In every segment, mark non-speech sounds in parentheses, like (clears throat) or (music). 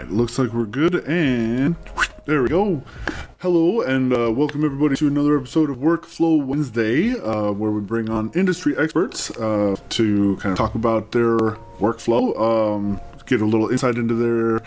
right, looks like we're good, and there we go. Hello, and uh, welcome everybody to another episode of Workflow Wednesday, uh, where we bring on industry experts uh, to kind of talk about their workflow. Um, get a little insight into their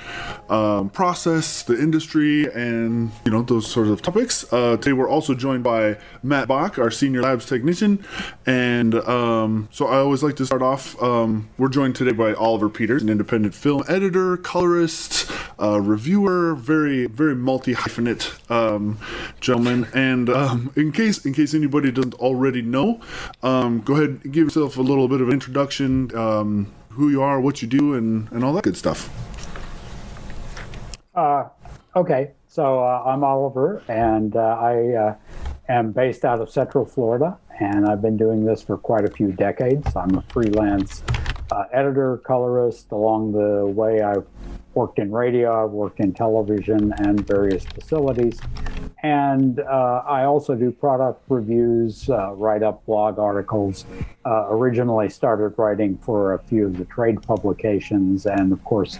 um, process, the industry, and you know those sorts of topics. Uh, today we're also joined by Matt Bach, our senior labs technician, and um, so I always like to start off. Um, we're joined today by Oliver Peters, an independent film editor, colorist, uh, reviewer, very very multi hyphenate um, gentleman. And um, in case in case anybody doesn't already know, um, go ahead and give yourself a little bit of an introduction. Who you are, what you do, and, and all that good stuff. Uh, okay, so uh, I'm Oliver, and uh, I uh, am based out of Central Florida, and I've been doing this for quite a few decades. I'm a freelance uh, editor, colorist. Along the way, I've worked in radio, I've worked in television and various facilities. And uh, I also do product reviews, uh, write up blog articles. Uh, originally started writing for a few of the trade publications. And of course,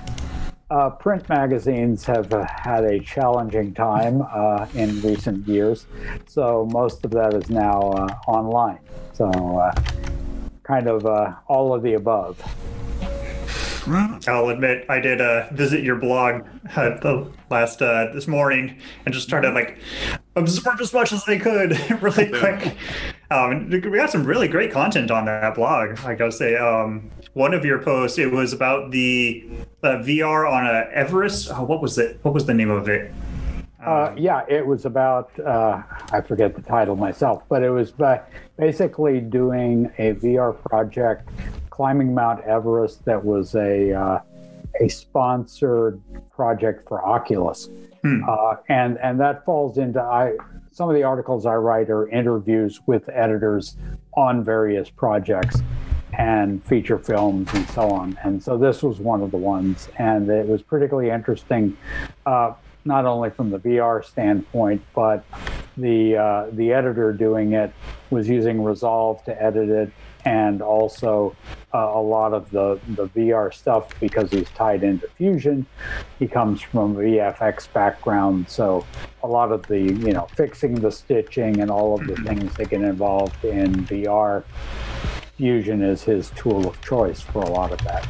uh, print magazines have uh, had a challenging time uh, in recent years. So most of that is now online. So kind of all of the above. I'll admit I did uh, visit your blog uh, the last uh, this morning and just try to like absorb as much as I could (laughs) really quick. Um, we got some really great content on that blog. I gotta say, um, one of your posts it was about the uh, VR on a Everest. Oh, what was it? What was the name of it? Uh, yeah, it was about, uh, I forget the title myself, but it was basically doing a VR project climbing Mount Everest that was a uh, a sponsored project for Oculus, hmm. uh, and and that falls into I some of the articles I write are interviews with editors on various projects and feature films and so on. And so this was one of the ones, and it was particularly interesting. Uh, not only from the VR standpoint, but the uh, the editor doing it was using Resolve to edit it and also uh, a lot of the, the VR stuff because he's tied into Fusion. He comes from a VFX background, so a lot of the you know fixing the stitching and all of the mm-hmm. things that get involved in VR. Fusion is his tool of choice for a lot of that.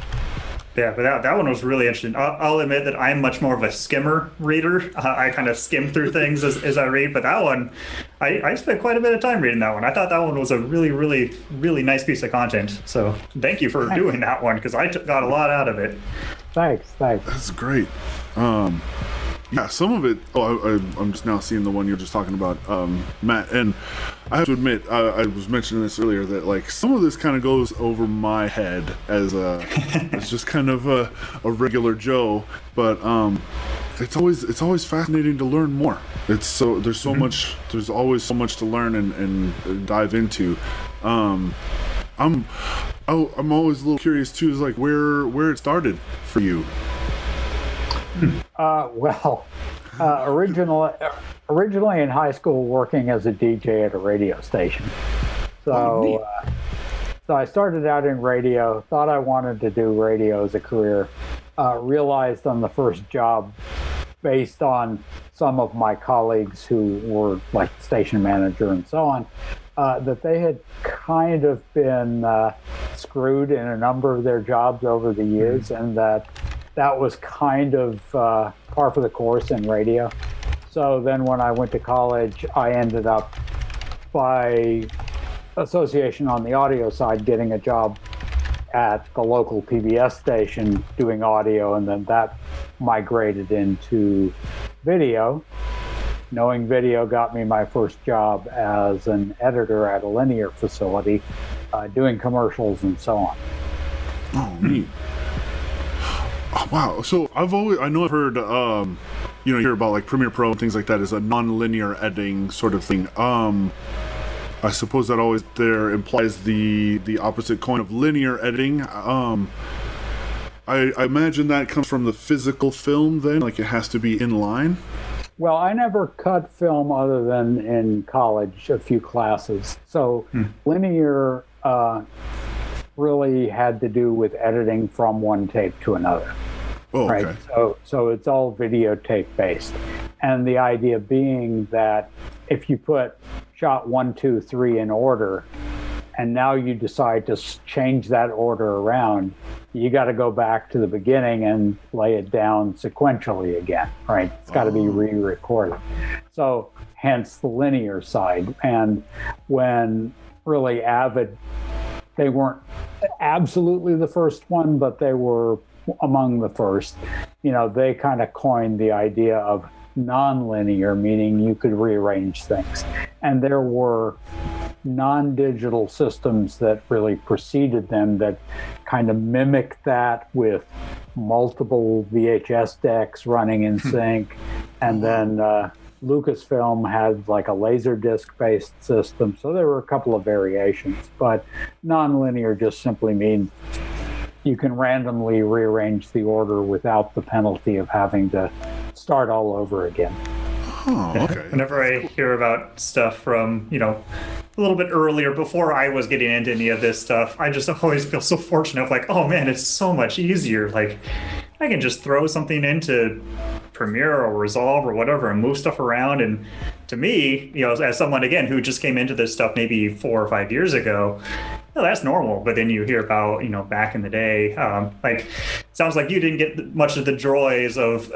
Yeah, but that, that one was really interesting. I'll, I'll admit that I'm much more of a skimmer reader. Uh, I kind of skim through things as, as I read, but that one, I, I spent quite a bit of time reading that one. I thought that one was a really, really, really nice piece of content. So thank you for doing that one because I t- got a lot out of it. Thanks, thanks. That's great. Um, yeah, some of it. Oh, I, am just now seeing the one you're just talking about, um, Matt. And I have to admit, I, I was mentioning this earlier that like some of this kind of goes over my head as a, (laughs) as just kind of a, a regular Joe. But um, it's always it's always fascinating to learn more. It's so there's so mm-hmm. much there's always so much to learn and, and dive into. Um, I'm oh, I'm always a little curious too. Is like where where it started for you. Uh, well, uh, originally, originally in high school, working as a DJ at a radio station. So, uh, so I started out in radio. Thought I wanted to do radio as a career. Uh, realized on the first job, based on some of my colleagues who were like station manager and so on, uh, that they had kind of been uh, screwed in a number of their jobs over the years, mm-hmm. and that that was kind of uh, par for the course in radio. So then when I went to college, I ended up by association on the audio side getting a job at the local PBS station doing audio, and then that migrated into video. Knowing video got me my first job as an editor at a linear facility, uh, doing commercials and so on. Oh, neat. Oh, wow. So I've always I know I've heard um you know hear about like Premiere Pro and things like that is a non-linear editing sort of thing. Um I suppose that always there implies the the opposite coin of linear editing. Um I, I imagine that comes from the physical film then, like it has to be in line. Well, I never cut film other than in college, a few classes. So hmm. linear uh, really had to do with editing from one tape to another. Oh, right? okay. So so it's all videotape based, and the idea being that if you put shot one, two, three in order, and now you decide to change that order around, you got to go back to the beginning and lay it down sequentially again, right? It's got to be Oh. re-recorded. So hence the linear side. And when really Avid, they weren't absolutely the first one, but they were among the first. You know, they kind of coined the idea of non-linear, meaning you could rearrange things. And there were non-digital systems that really preceded them that kind of mimicked that with multiple VHS decks running in sync, and then uh, Lucasfilm had like a laser disc based system. So there were a couple of variations, but non-linear just simply means you can randomly rearrange the order without the penalty of having to start all over again. Oh, okay. (laughs) Whenever I hear about stuff from, you know, a little bit earlier before I was getting into any of this stuff, I just (laughs) always feel so fortunate of like, oh man, it's so much easier. Like I can just throw something into Premiere or Resolve or whatever and move stuff around. And to me, you know, as someone again who just came into this stuff maybe four or five years ago, that's normal. But then you hear about, you know, back in the day, um, like, sounds like you didn't get much of the joys of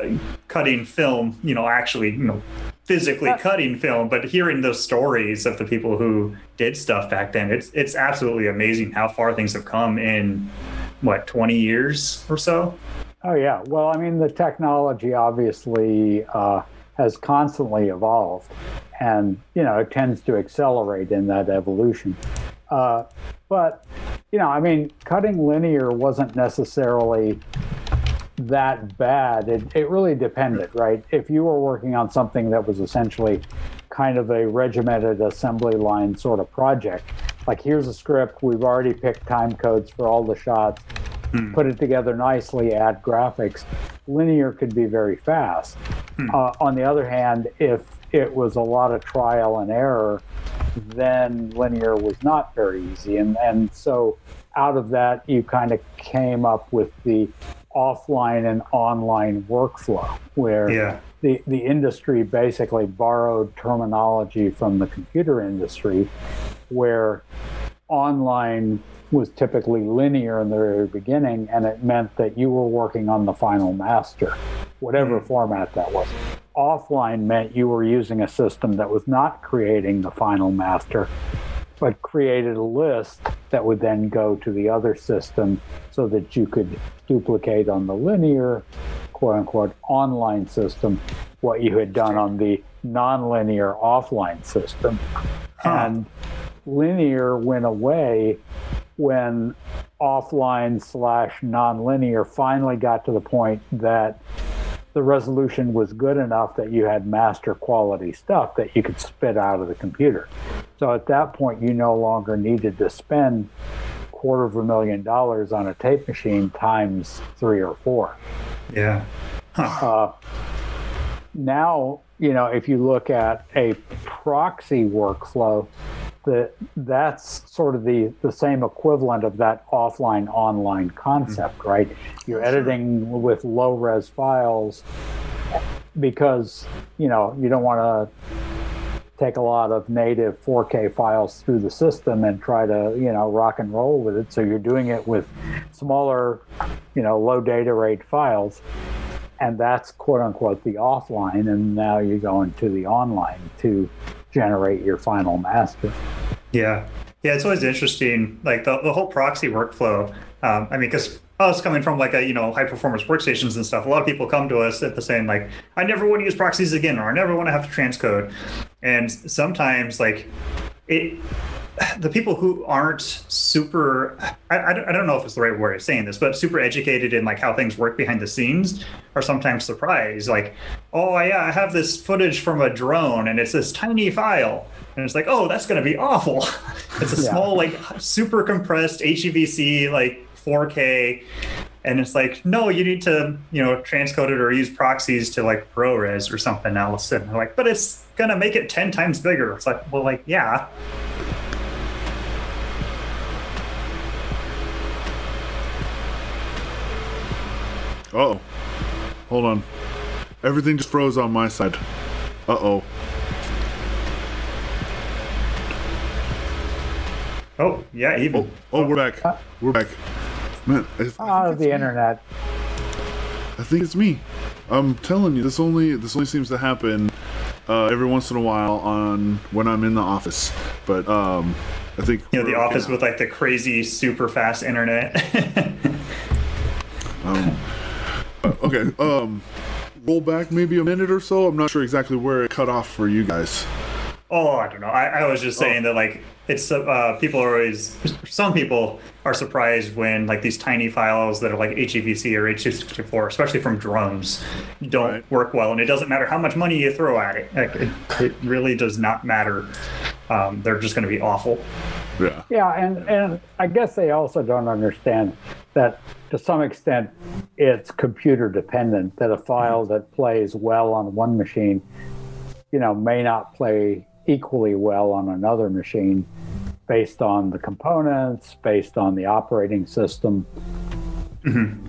cutting film, you know, actually, you know, physically cutting film, but hearing those stories of the people who did stuff back then, it's it's absolutely amazing how far things have come in what 20 years or so. Oh yeah. Well, I mean, the technology obviously uh, has constantly evolved, and you know it tends to accelerate in that evolution. Uh, but you know, I mean, cutting linear wasn't necessarily that bad. It, it really depended, right? If you were working on something that was essentially kind of a regimented assembly line sort of project, like here's a script, we've already picked time codes for all the shots, put it together nicely, add graphics, linear could be very fast. Uh, on the other hand, if it was a lot of trial and error, then linear was not very easy. And, and so out of that, you kind of came up with the offline and online workflow where Yeah. the, the industry basically borrowed terminology from the computer industry where online was typically linear in the very beginning and it meant that you were working on the final master whatever mm. format that was. Offline meant you were using a system that was not creating the final master but created a list that would then go to the other system so that you could duplicate on the linear quote unquote online system what you had done on the nonlinear offline system. And linear went away when offline slash nonlinear finally got to the point that the resolution was good enough that you had master quality stuff that you could spit out of the computer. So at that point, you no longer needed to spend quarter of a million dollars on a tape machine times three or four. Yeah. Uh, now, you know, if you look at a proxy workflow, that that's sort of the the same equivalent of that offline online concept, mm-hmm. right? You're editing with low res files because you know you don't want to take a lot of native 4K files through the system and try to you know rock and roll with it. So you're doing it with smaller, you know, low data rate files and that's quote unquote the offline and now you're going to the online to generate your final master Yeah. Yeah, it's always interesting, like the, the whole proxy workflow. Um, I mean, because us coming from like a you know high performance workstations and stuff, a lot of people come to us at the same like, I never want to use proxies again, or I never want to have to transcode. And sometimes like it, (sighs) the people who aren't super, I, I, don't, I don't know if it's the right word of saying this, but super educated in like how things work behind the scenes are sometimes surprised. Like, oh yeah, I have this footage from a drone and it's this tiny file. And it's like, oh, that's going to be awful. (laughs) It's a Yeah. small, like, super compressed HEVC, like 4K. And it's like, no, you need to, you know, transcode it or use proxies to like ProRes or something else. And they're like, but it's going to make it 10 times bigger. It's like, well, like, yeah. Oh, hold on. Everything just froze on my side. Uh oh. Oh, yeah, even. Oh, oh, we're back. We're back. Man, I, I think Ah, it's the me. internet. I think it's me. I'm telling you, this only this only seems to happen uh, every once in a while on when I'm in the office. But um, I think You know, the we're- office with like the crazy, super fast internet. (laughs) Um, uh, okay. Um, roll back maybe a minute or so. I'm not sure exactly where it cut off for you guys. Oh, I don't know. I, I was just saying that like it's uh, people are always some people are surprised when like these tiny files that are like HEVC or H264, especially from drones, don't Right. work well, and it doesn't matter how much money you throw at it. Like, it, it really does not matter. Um, they're just going to be awful. Yeah. Yeah, and, and I guess they also don't understand that to some extent it's computer dependent, that a file that plays well on one machine, you know, may not play equally well on another machine based on the components, based on the operating system. Mm-hmm.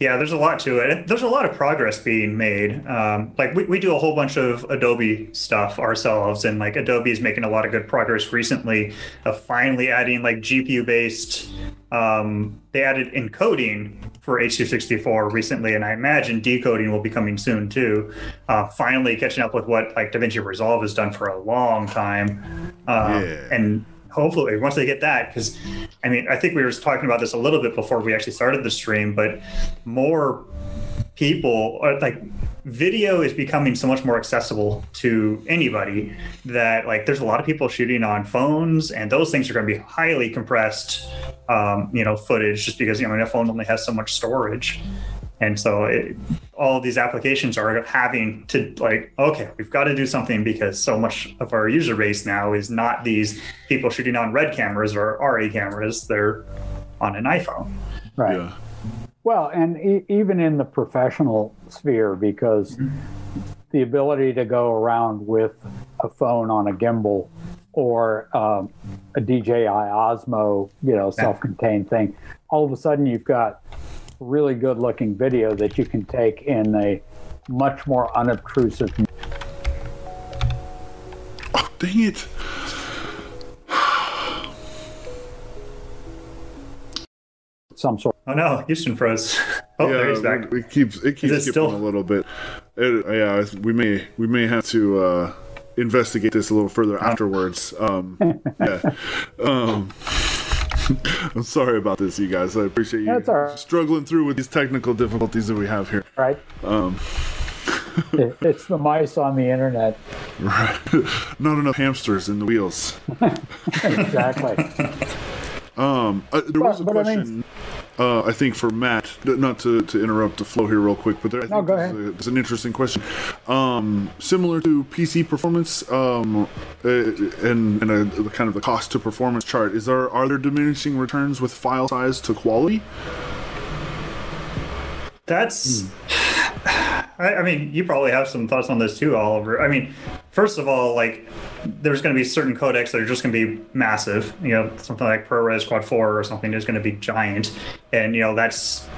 Yeah, there's a lot to it. There's a lot of progress being made. Um, like we, we do a whole bunch of Adobe stuff ourselves, and like Adobe is making a lot of good progress recently of finally adding like GPU based. Um, they added encoding for H264 recently, and I imagine decoding will be coming soon too. Uh, finally catching up with what like DaVinci Resolve has done for a long time, uh, Yeah. and hopefully once they get that because i mean i think we were talking about this a little bit before we actually started the stream but more people are like video is becoming so much more accessible to anybody that like there's a lot of people shooting on phones and those things are going to be highly compressed um, you know footage just because you know a phone only has so much storage and so it, all of these applications are having to like okay we've got to do something because so much of our user base now is not these people shooting on red cameras or ARRI cameras they're on an iphone Right. Yeah. Well, and e- even in the professional sphere, because the ability to go around with a phone on a gimbal or um, a DJI Osmo, you know, self-contained thing, all of a sudden you've got really good-looking video that you can take in a much more unobtrusive. Oh, dang it. Some sort. oh no houston froze (laughs) oh there he's back It keeps it keeps it skipping still- a little bit. It, yeah, we may we may have to uh, investigate this a little further afterwards. Um, (laughs) yeah. Um, (laughs) I'm sorry about this, you guys. I appreciate you That's right. struggling through with these technical difficulties that we have here. right? Um, (laughs) It- it's the mice on the internet. right. (laughs) Not enough hamsters in the wheels. Exactly. Um, uh, there was a But- but I question. mean- uh, I think for Matt, not to, to interrupt the flow here real quick, but there, I No, go ahead. It's an interesting question. Um, similar to PC performance, um, uh, and, and a, the kind of the cost to performance chart, is there are there diminishing returns with file size to quality? That's. (sighs) I, I mean, you probably have some thoughts on this too, Oliver. I mean, first of all, like, there's going to be certain codecs that are just going to be massive. You know, something like ProRes Quad 4 or something is going to be giant. And, you know, that's.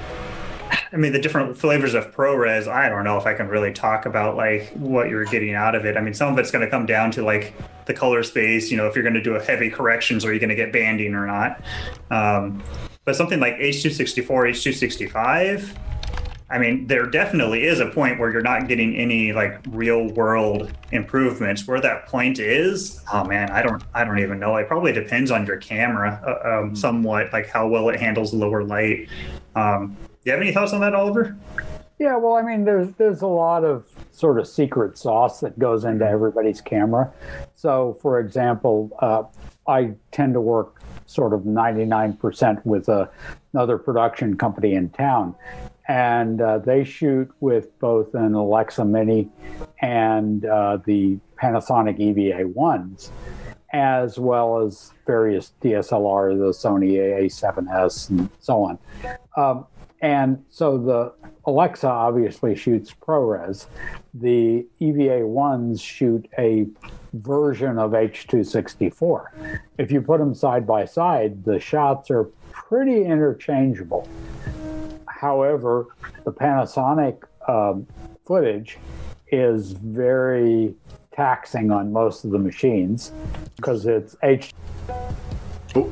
I mean, the different flavors of ProRes, I don't know if I can really talk about like what you're getting out of it. I mean, some of it's going to come down to like the color space, you know, if you're going to do a heavy corrections, are you going to get banding or not? Um, but something like H264, H265, I mean, there definitely is a point where you're not getting any like real world improvements. Where that point is, oh man, I don't, I don't even know. It probably depends on your camera, uh, um, somewhat, like how well it handles lower light. Um, do you have any thoughts on that, Oliver? Yeah, well, I mean, there's there's a lot of sort of secret sauce that goes into everybody's camera. So, for example, uh, I tend to work sort of 99% with a, another production company in town, and uh, they shoot with both an Alexa Mini and uh, the Panasonic EVA ones, as well as various DSLR, the Sony AA7S, and so on. Um, and so the Alexa obviously shoots ProRes. The EVA ones shoot a version of H264. If you put them side by side, the shots are pretty interchangeable. However, the Panasonic um, footage is very taxing on most of the machines because it's H. Oh,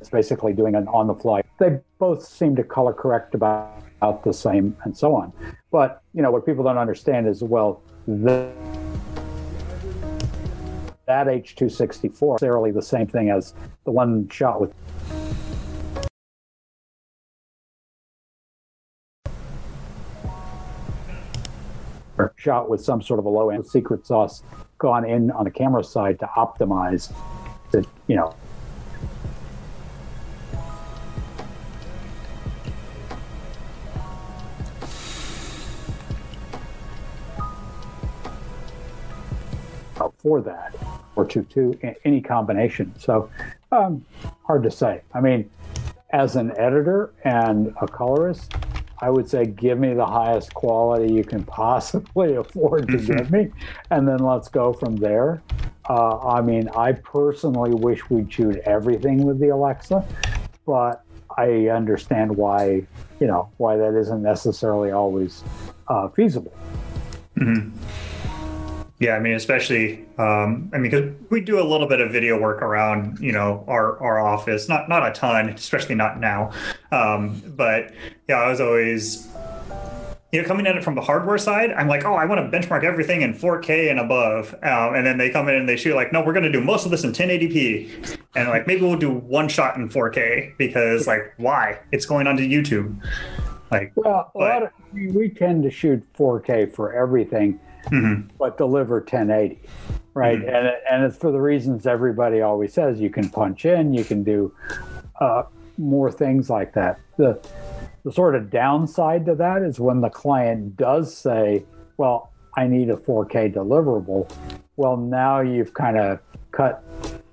It's basically doing an on the fly. They both seem to color correct about, about the same and so on. But you know what people don't understand is well the that H264 is necessarily the same thing as the one shot with shot with some sort of a low end secret sauce gone in on the camera side to optimize the you know. For that or to to any combination so um, hard to say i mean as an editor and a colorist I would say give me the highest quality you can possibly (laughs) afford to give me, and then let's go from there. Uh, I mean, I personally wish we'd shoot everything with the Alexa, but I understand why, you know, why that isn't necessarily always uh, feasible. Yeah, I mean, especially, um, I mean, because we do a little bit of video work around, you know, our our office. Not not a ton, especially not now. Um, but yeah, I was always, you know, coming at it from the hardware side. I'm like, oh, I want to benchmark everything in 4K and above. Um, and then they come in and they shoot like, no, we're going to do most of this in 1080p, and like maybe we'll do one shot in 4K because like, why? It's going onto YouTube. Like, Well, a But- lot of we we tend to shoot 4K for everything, mhm. but deliver 1080, right? And and it's for the reasons everybody always says. You can punch in, you can do uh, more things like that. The the sort of downside to that is when the client does say, "Well, I need a 4K deliverable." Well, now you've kind of cut,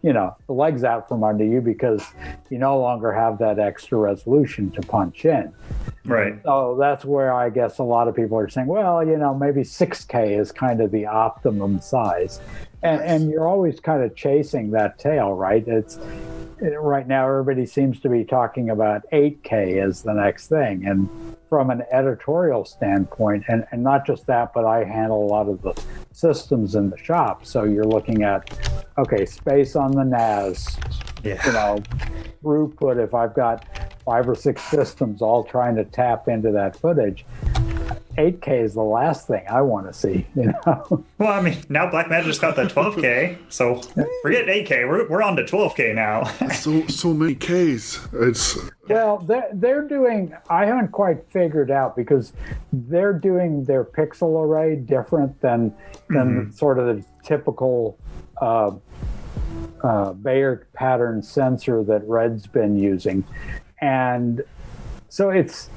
you know, the legs out from under you because you no longer have that extra resolution to punch in. right. So that's where I guess a lot of people are saying, well, you know, maybe 6K is kind of the optimum size. And, and you're always kind of chasing that tail, right? It's right now everybody seems to be talking about 8K as the next thing. And from an editorial standpoint, and, and not just that, but I handle a lot of the systems in the shop. So you're looking at, okay, space on the NAS, Yeah. you know, throughput if I've got five or six systems all trying to tap into that footage. 8K is the last thing I want to see, you know. (laughs) Well, I mean, now Blackmagic just got the 12K, so forget 8K. We're, we're on to 12K now. (laughs) so so many Ks. It's well, they're, they're doing, I haven't quite figured out because they're doing their pixel array different than, than sort of the typical uh, uh, Bayer pattern sensor that Red's been using. And so it's,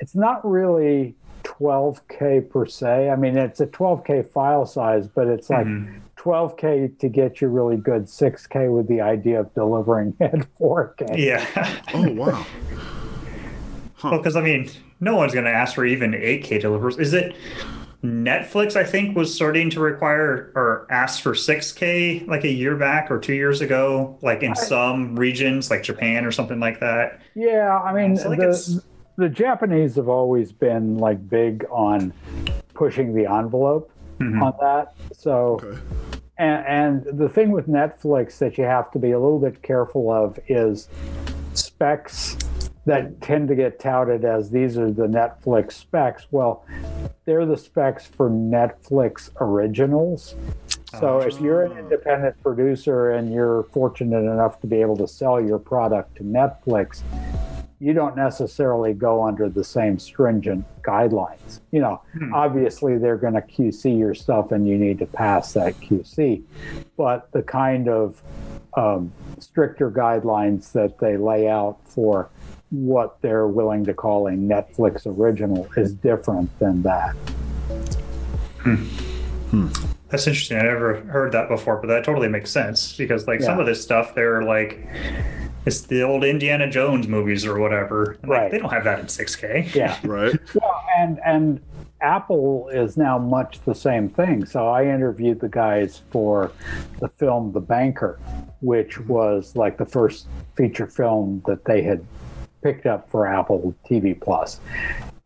it's not really 12K per se. I mean, it's a 12K file size, but it's like mm-hmm. 12K to get you really good 6K with the idea of delivering (laughs) at 4K. yeah. oh wow. Well, because I mean, no one's going to ask for even 8K delivers. Is it Netflix? I think was starting to require or ask for 6K like a year back or two years ago, like in some regions, like Japan or something like that. Yeah, I mean, So, like, the, it's- the Japanese have always been like big on pushing the envelope mm-hmm. on that. So, Okay. and, and the thing with Netflix that you have to be a little bit careful of is specs that tend to get touted as these are the Netflix specs. Well, they're the specs for Netflix originals. So if you're an ah. independent producer and you're fortunate enough to be able to sell your product to Netflix, you don't necessarily go under the same stringent guidelines. You know, hmm. obviously they're going to QC your stuff and you need to pass that QC, but the kind of um, stricter guidelines that they lay out for what they're willing to call a Netflix original is different than that. Hmm. Hmm. That's interesting. I never heard that before, but that totally makes sense because like some of this stuff, they're like, it's the old Indiana Jones movies or whatever. And, like, Right. They don't have that in 6K. Yeah. (laughs) Right. Well, and and Apple is now much the same thing. So I interviewed the guys for the film The Banker which was like the first feature film that they had picked up for Apple TV Plus.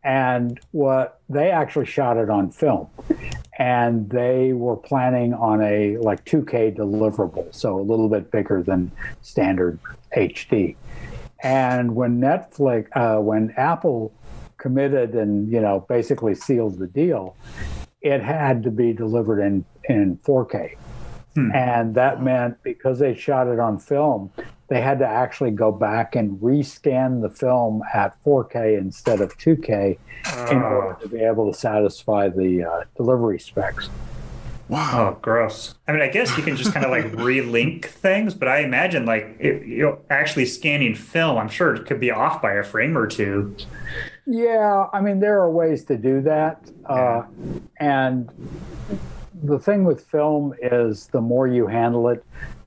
And what they actually shot it on film. And they were planning on a like 2K deliverable, so a little bit bigger than standard HD. And when Netflix, uh, when Apple committed and you know basically sealed the deal, it had to be delivered in in 4K. Hmm. And that meant because they shot it on film, they had to actually go back and rescan the film at 4K instead of 2K uh, in ah. order to be able to satisfy the uh, delivery specs. Wow. Oh, gross. I mean, I guess you can just kind of like (laughs) relink things, but I imagine like it, you know, actually scanning film, I'm sure it could be off by a frame or two. Yeah, I mean, there are ways to do that. Uh, and the thing with film is the more you handle it,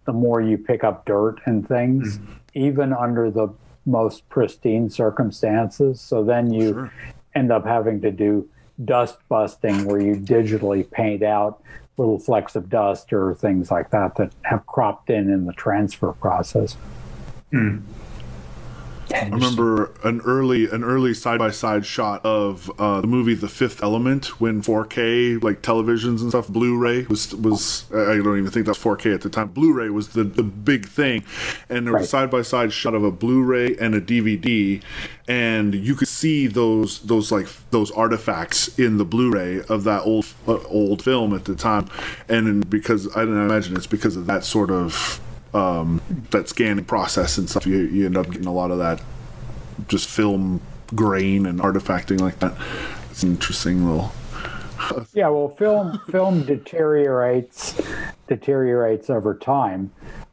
the more you pick up dirt and things, mm-hmm. even under the most pristine circumstances. So then you sure. end up having to do dust busting where you digitally paint out little flecks of dust or things like that that have cropped in in the transfer process. Mm. I remember an early an early side by side shot of uh, the movie The Fifth Element when 4K like televisions and stuff Blu-ray was was I don't even think that's 4K at the time. Blu-ray was the, the big thing, and there was a side by side shot of a Blu-ray and a DVD, and you could see those those like those artifacts in the Blu-ray of that old uh, old film at the time, and because I imagine it's because of that sort of um, that scanning process and stuff, you, you end up getting a lot of that just film grain and artifacting like that. It's an interesting little. (laughs) yeah, well, film film deteriorates deteriorates over time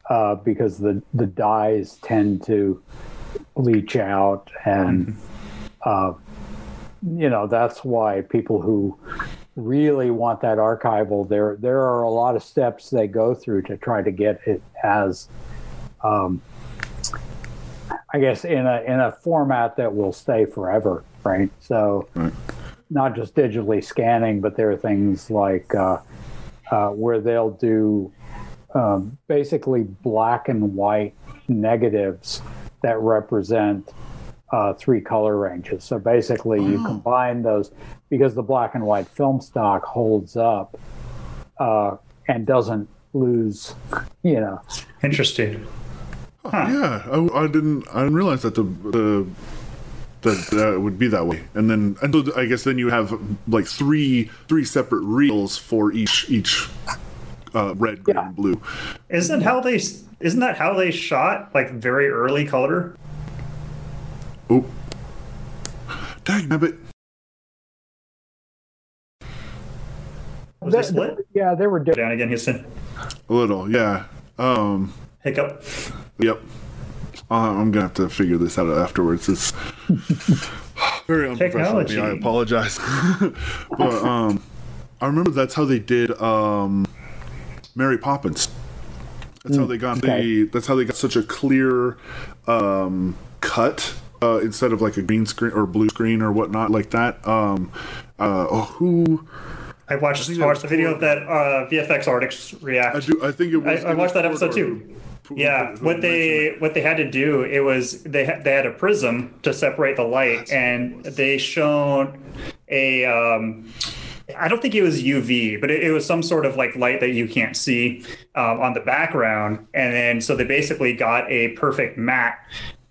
uh, because the the dyes tend to leach out, and mm-hmm. uh, you know that's why people who really want that archival, there there are a lot of steps they go through to try to get it as, um, I guess, in a in a format that will stay forever, right? So, right. not just digitally scanning, but there are things like uh, uh, where they'll do um, basically black and white negatives that represent uh, three color ranges. So basically, you combine those because the black and white film stock holds up uh, and doesn't lose, you know. Interesting. Huh. Yeah, I, I, didn't. I didn't realize that the the that that would be that way. And then, and so I guess then you have like three three separate reels for each each uh, red, green, yeah. blue. Isn't how they? Isn't that how they shot like very early color? Oh, dang it! Was they, split? Yeah, they were down again, Houston. A little, yeah. Um, Hiccup. Yep. Uh, I'm gonna have to figure this out afterwards. It's (laughs) very unprofessional. Me. I apologize. (laughs) but um, I remember that's how they did um, Mary Poppins. That's how mm, they got okay. the. That's how they got such a clear um, cut uh, instead of like a green screen or blue screen or whatnot like that. Um, uh, oh, who I watched, I watched the video of that uh, VFX artists react. I do. I think it was. I, I watched that episode too. Yeah, what they what they had to do it was they had they had a prism to separate the light, and they shown a. Um, I don't think it was UV, but it, it, was some sort of like light that you can't see um, on the background, and then so they basically got a perfect matte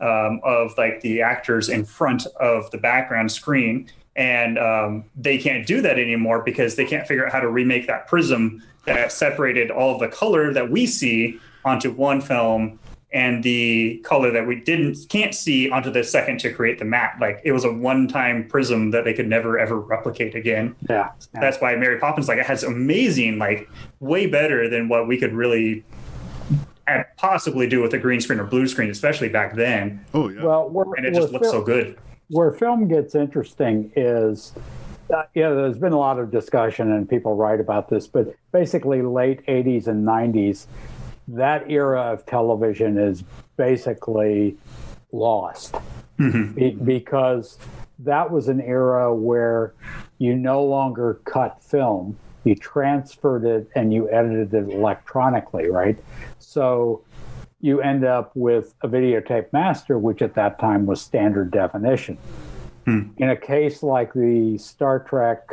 um, of like the actors in front of the background screen. And um, they can't do that anymore because they can't figure out how to remake that prism that separated all the color that we see onto one film and the color that we didn't can't see onto the second to create the matte like it was a one-time prism that they could never ever replicate again. Yeah, yeah. that's why mary poppins like it has amazing like way better than what we could really possibly do with a green screen or blue screen especially back then. Oh yeah. Well and it just looks so good. Where film gets interesting is uh, yeah, there's been a lot of discussion and people write about this, but basically late 80s and 90s, that era of television is basically lost. Mm-hmm. Be- because that was an era where you no longer cut film, you transferred it and you edited it electronically, right? So you end up with a videotape master, which at that time was standard definition. Hmm. In a case like the Star Trek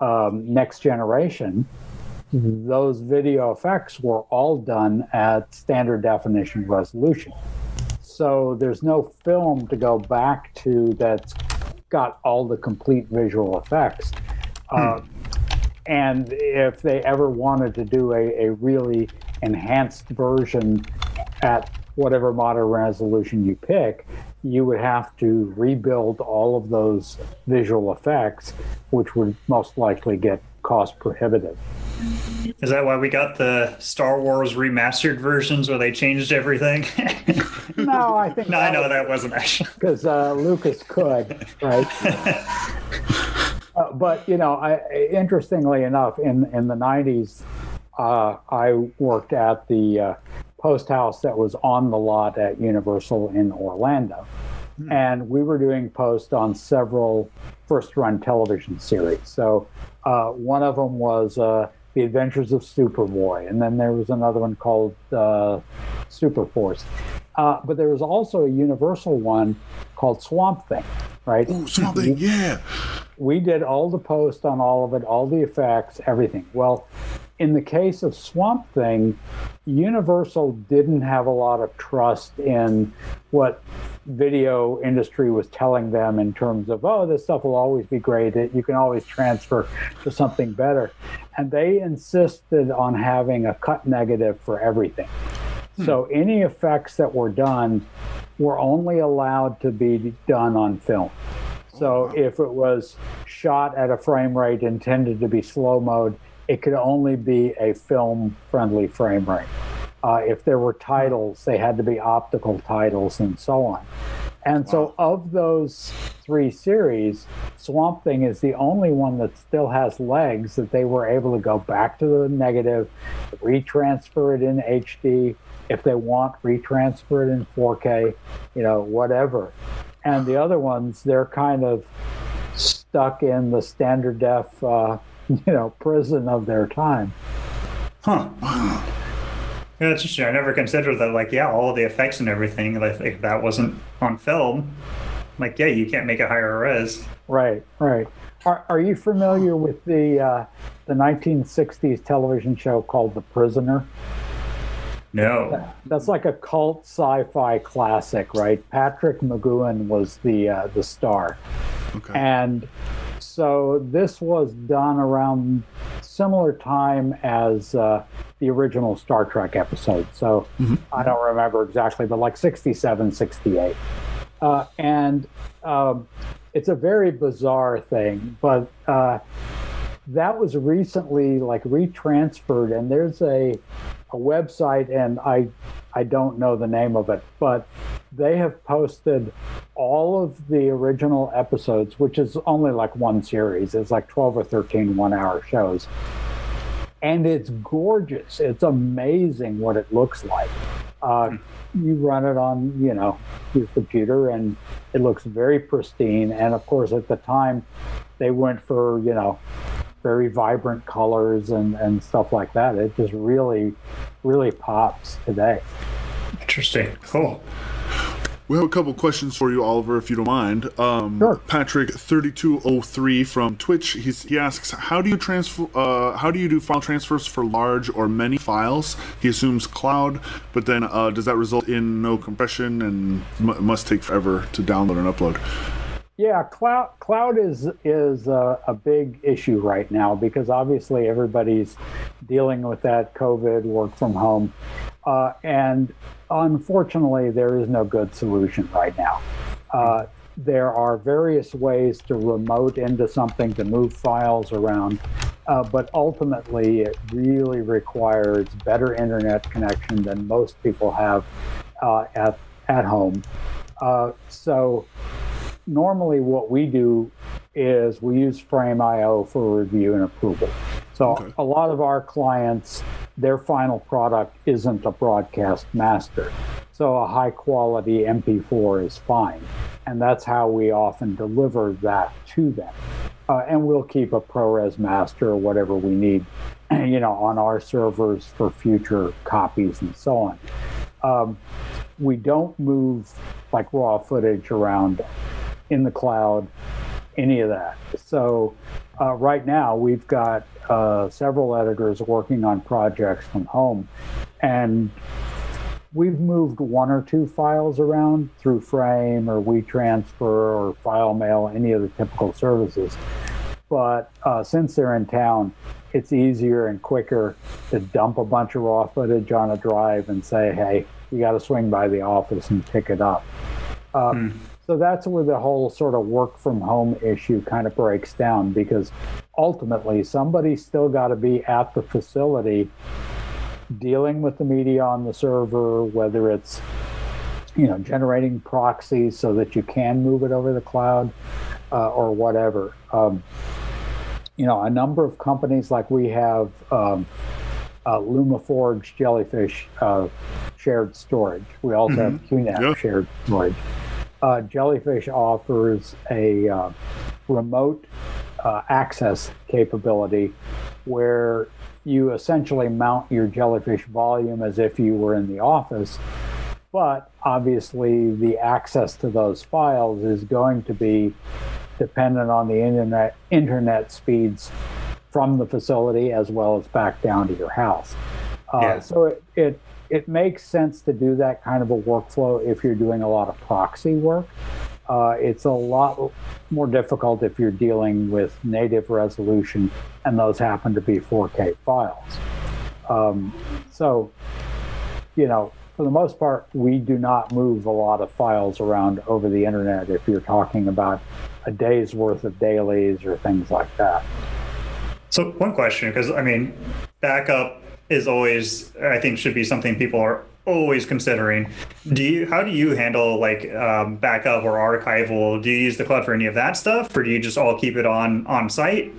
um, Next Generation, those video effects were all done at standard definition resolution. So there's no film to go back to that's got all the complete visual effects. Hmm. And if they ever wanted to do a, a really enhanced version at whatever modern resolution you pick, you would have to rebuild all of those visual effects, which would most likely get cost prohibitive. Is that why we got the Star Wars remastered versions where they changed everything? (laughs) no, I think. (laughs) no, I know was, that wasn't actually because uh, Lucas could, right? (laughs) uh, but you know, I, interestingly enough, in in the '90s, uh, I worked at the uh, post house that was on the lot at Universal in Orlando. Hmm. And we were doing post on several first run television series. So uh, one of them was uh, The Adventures of Superboy, and then there was another one called uh, Super Force. Uh, but there was also a Universal one called Swamp Thing, right? Oh, Swamp Thing, yeah. We did all the post on all of it, all the effects, everything. Well, in the case of Swamp Thing, Universal didn't have a lot of trust in what video industry was telling them in terms of, oh, this stuff will always be great. You can always transfer to something better. And they insisted on having a cut negative for everything. Hmm. So any effects that were done were only allowed to be done on film. So if it was shot at a frame rate intended to be slow mode, it could only be a film friendly frame rate. Uh, if there were titles, they had to be optical titles and so on. And so, of those three series, Swamp Thing is the only one that still has legs that they were able to go back to the negative, retransfer it in HD. If they want, retransfer it in 4K, you know, whatever. And the other ones, they're kind of stuck in the standard def uh, (laughs) you know, prison of their time. Huh. (sighs) Yeah, that's interesting. I never considered that. Like, yeah, all the effects and everything. Like, if that wasn't on film, like, yeah, you can't make it higher res. Right, right. Are, are you familiar with the uh, the 1960s television show called The Prisoner? No. That's like a cult sci-fi classic, right? Patrick McGoohan was the uh, the star, okay. and so this was done around similar time as uh, the original Star Trek episode. So mm-hmm. I don't remember exactly, but like 67, 68. Uh, and um, it's a very bizarre thing, but uh, that was recently like retransferred, and there's a a website, and I I don't know the name of it, but they have posted all of the original episodes, which is only like one series. It's like 12 or 13 one hour shows. And it's gorgeous. It's amazing what it looks like. Uh, you run it on, you know, your computer and it looks very pristine. And of course, at the time, they went for, you know, very vibrant colors and, and stuff like that. It just really, really pops today. Interesting. Cool. We have a couple questions for you, Oliver, if you don't mind. Um, sure. Patrick thirty two oh three from Twitch. He's, he asks, how do you transfer? Uh, how do you do file transfers for large or many files? He assumes cloud, but then uh, does that result in no compression and m- must take forever to download and upload? Yeah, cloud cloud is is a, a, big issue right now because obviously everybody's dealing with that COVID work from home, uh, and unfortunately there is no good solution right now. Uh, there are various ways to remote into something to move files around, uh, but ultimately it really requires better internet connection than most people have uh, at at home. Uh, so normally what we do is we use Frame.io for review and approval. So okay. a lot of our clients, their final product isn't a broadcast master. So a high quality MP4 is fine. And that's how we often deliver that to them. Uh, and we'll keep a ProRes master or whatever we need, (clears throat) you know, on our servers for future copies and so on. Um, we don't move like raw footage around in the cloud, any of that. So uh, right now we've got uh, several editors working on projects from home, and we've moved one or two files around through Frame or WeTransfer or FileMail, any of the typical services. But uh, since they're in town, it's easier and quicker to dump a bunch of raw footage on a drive and say, hey, you got to swing by the office and pick it up. Mm. So that's where the whole sort of work from home issue kind of breaks down because ultimately somebody's still got to be at the facility dealing with the media on the server, whether it's you know generating proxies so that you can move it over the cloud uh, or whatever. Um, you know, a number of companies like we have um, uh, LumaForge Jellyfish uh, shared storage. We also mm-hmm. have QNAP yep. shared storage. Uh, Jellyfish offers a uh, remote uh, access capability where you essentially mount your jellyfish volume as if you were in the office. But obviously, the access to those files is going to be dependent on the internet internet speeds from the facility as well as back down to your house. Uh, yeah. So it, it it makes sense to do that kind of a workflow if you're doing a lot of proxy work. Uh, it's a lot more difficult if you're dealing with native resolution, and those happen to be 4K files. Um, so, you know, for the most part, we do not move a lot of files around over the internet if you're talking about a day's worth of dailies or things like that. So, one question, because I mean, backup is always, I think, should be something people are always considering. Do you how do you handle like um, backup or archival? Do you use the cloud for any of that stuff, or do you just all keep it on on site?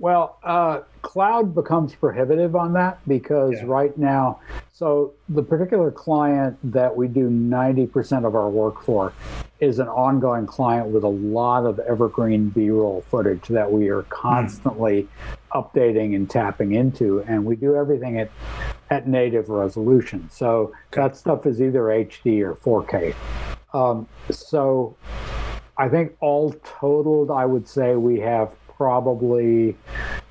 Well, uh, cloud becomes prohibitive on that because yeah. right now, so the particular client that we do 90% of our work for is an ongoing client with a lot of evergreen B roll footage that we are constantly mm. Updating and tapping into. And we do everything at, at native resolution. So that stuff is either HD or 4K. Um, so I think all totaled, I would say we have probably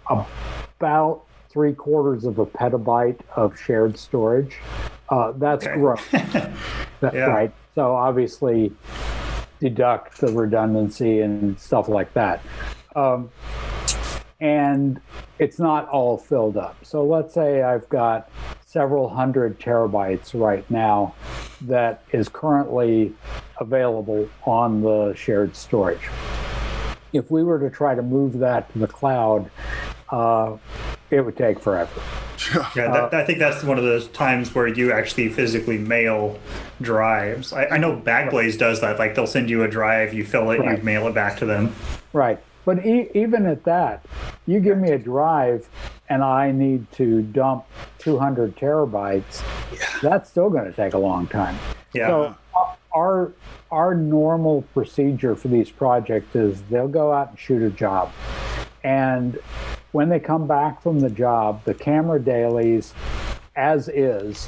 about three quarters of a petabyte of shared storage. Uh, that's okay. gross. (laughs) that, yeah. Right. So obviously, deduct the redundancy and stuff like that. Um, and it's not all filled up. So let's say I've got several hundred terabytes right now that is currently available on the shared storage if we were to try to move that to the cloud, uh, it would take forever. Yeah, that, I think that's one of those times where you actually physically mail drives. I, I know Backblaze does that. Like they'll send you a drive, you fill it, right. you mail it back to them. Right. But e- even at that, you give me a drive and I need to dump 200 terabytes, yeah. that's still going to take a long time. Yeah. So uh, our our normal procedure for these projects is they'll go out and shoot a job. And when they come back from the job, the camera dailies, as is,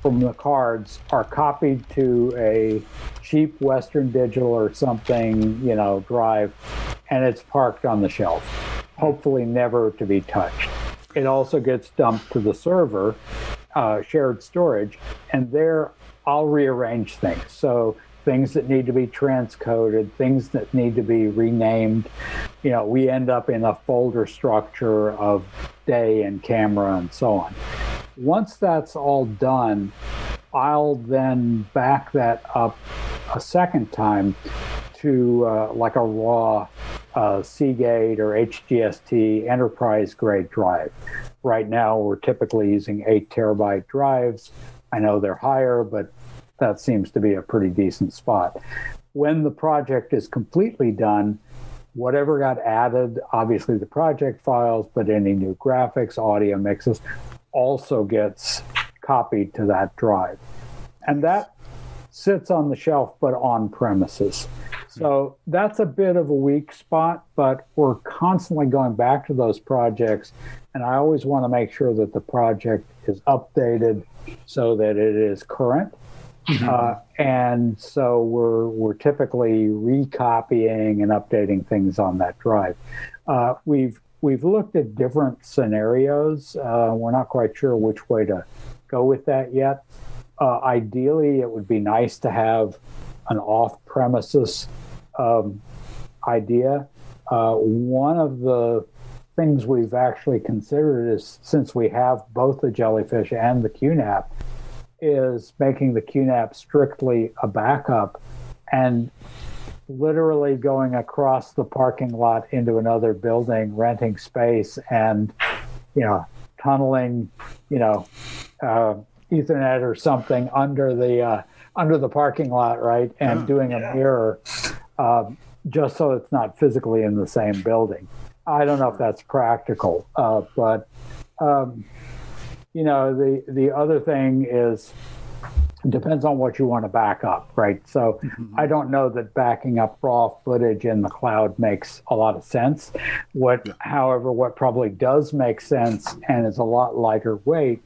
from the cards are copied to a cheap Western Digital or something, you know, drive, and it's parked on the shelf, hopefully never to be touched. It also gets dumped to the server, uh, shared storage, and there I'll rearrange things. So things that need to be transcoded, things that need to be renamed. You know, we end up in a folder structure of day and camera and so on. Once that's all done, I'll then back that up a second time to uh, like a raw uh, Seagate or HGST enterprise grade drive. Right now, we're typically using eight terabyte drives. I know they're higher, but that seems to be a pretty decent spot. When the project is completely done, whatever got added, obviously the project files, but any new graphics, audio mixes, also gets copied to that drive. And that sits on the shelf, but on premises. So that's a bit of a weak spot, but we're constantly going back to those projects and I always want to make sure that the project is updated so that it is current. Mm-hmm. Uh, and so we're we're typically recopying and updating things on that drive. Uh, we've we've looked at different scenarios. Uh, we're not quite sure which way to go with that yet. Uh, ideally, it would be nice to have an off-premises um, idea. Uh, one of the things we've actually considered is since we have both the jellyfish and the QNAP, is making the QNAP strictly a backup and literally going across the parking lot into another building, renting space, and you know, tunneling, you know, uh, Ethernet or something under the uh, under the parking lot, right, and Yeah. doing a Yeah. mirror, um, just so it's not physically in the same building. I don't know if that's practical, uh, but um, you know, the the other thing is depends on what you want to back up, right? So I don't know that backing up raw footage in the cloud makes a lot of sense. What, however, what probably does make sense and is a lot lighter weight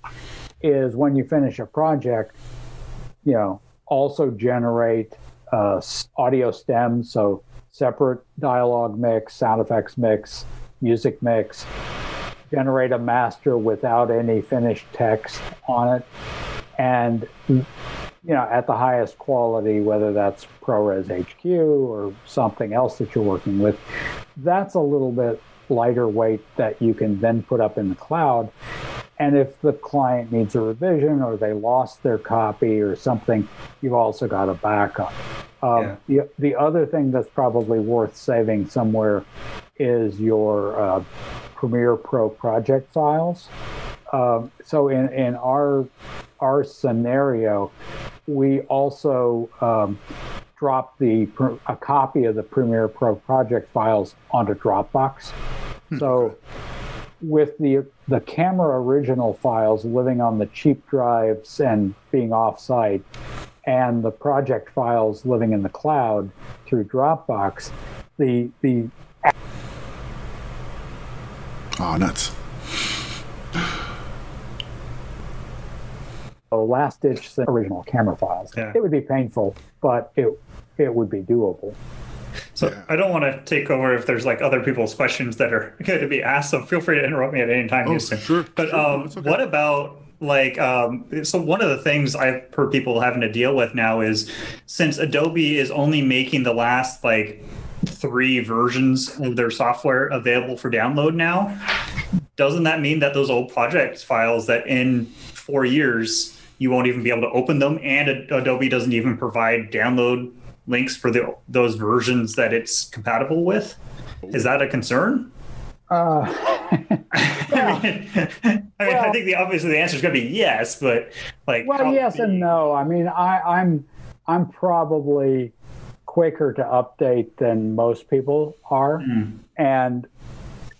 is when you finish a project, you know, also generate uh, audio stems, so separate dialogue mix, sound effects mix, music mix, generate a master without any finished text on it, and you know at the highest quality, whether that's ProRes HQ or something else that you're working with. That's a little bit lighter weight that you can then put up in the cloud. And if the client needs a revision or they lost their copy or something, you've also got a backup. Um, the, the other thing that's probably worth saving somewhere is your uh, Premiere Pro project files. Um, so in, in our our scenario, we also um, drop the a copy of the Premiere Pro project files onto Dropbox. So with the the camera original files living on the cheap drives and being offsite, and the project files living in the cloud through Dropbox, the the Oh, nuts. Oh last ditch original camera files. Yeah. It would be painful, but it it would be doable. So Yeah. I don't want to take over if there's like other people's questions that are (laughs) going to be asked. So feel free to interrupt me at any time, Oh, Houston. sure, But sure. um, okay. what about like um, so one of the things I've heard people having to deal with now is since Adobe is only making the last like three versions of their software available for download now, doesn't that mean that those old project files that in four years you won't even be able to open them and Adobe doesn't even provide download links for the those versions that it's compatible with? Is that a concern? Uh, (laughs) I mean, I, mean, I think the obviously the answer is going to be yes, but like, well, yes and no. I mean, I, I'm I'm probably quicker to update than most people are, Mm. and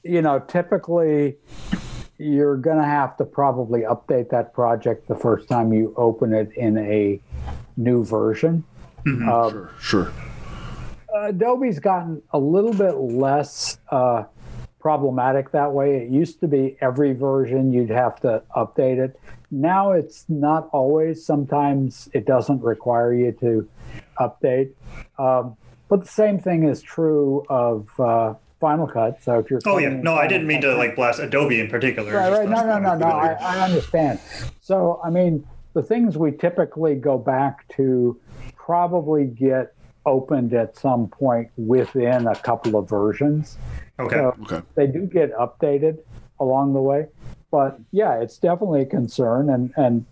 you know, typically you're going to have to probably update that project the first time you open it in a new version. Mhm. Um, Sure, sure. Adobe's gotten a little bit less uh, problematic that way. It used to be every version you'd have to update it. Now it's not always. Sometimes it doesn't require you to update. Um, but the same thing is true of uh, Final Cut. So if you're Oh yeah, no, I didn't mean Cut- to like blast Adobe in particular. Right, right. No, no, no, no. I, I understand. So, I mean, the things we typically go back to probably get opened at some point within a couple of versions. Okay. So Okay. they do get updated along the way. But yeah, it's definitely a concern. And, and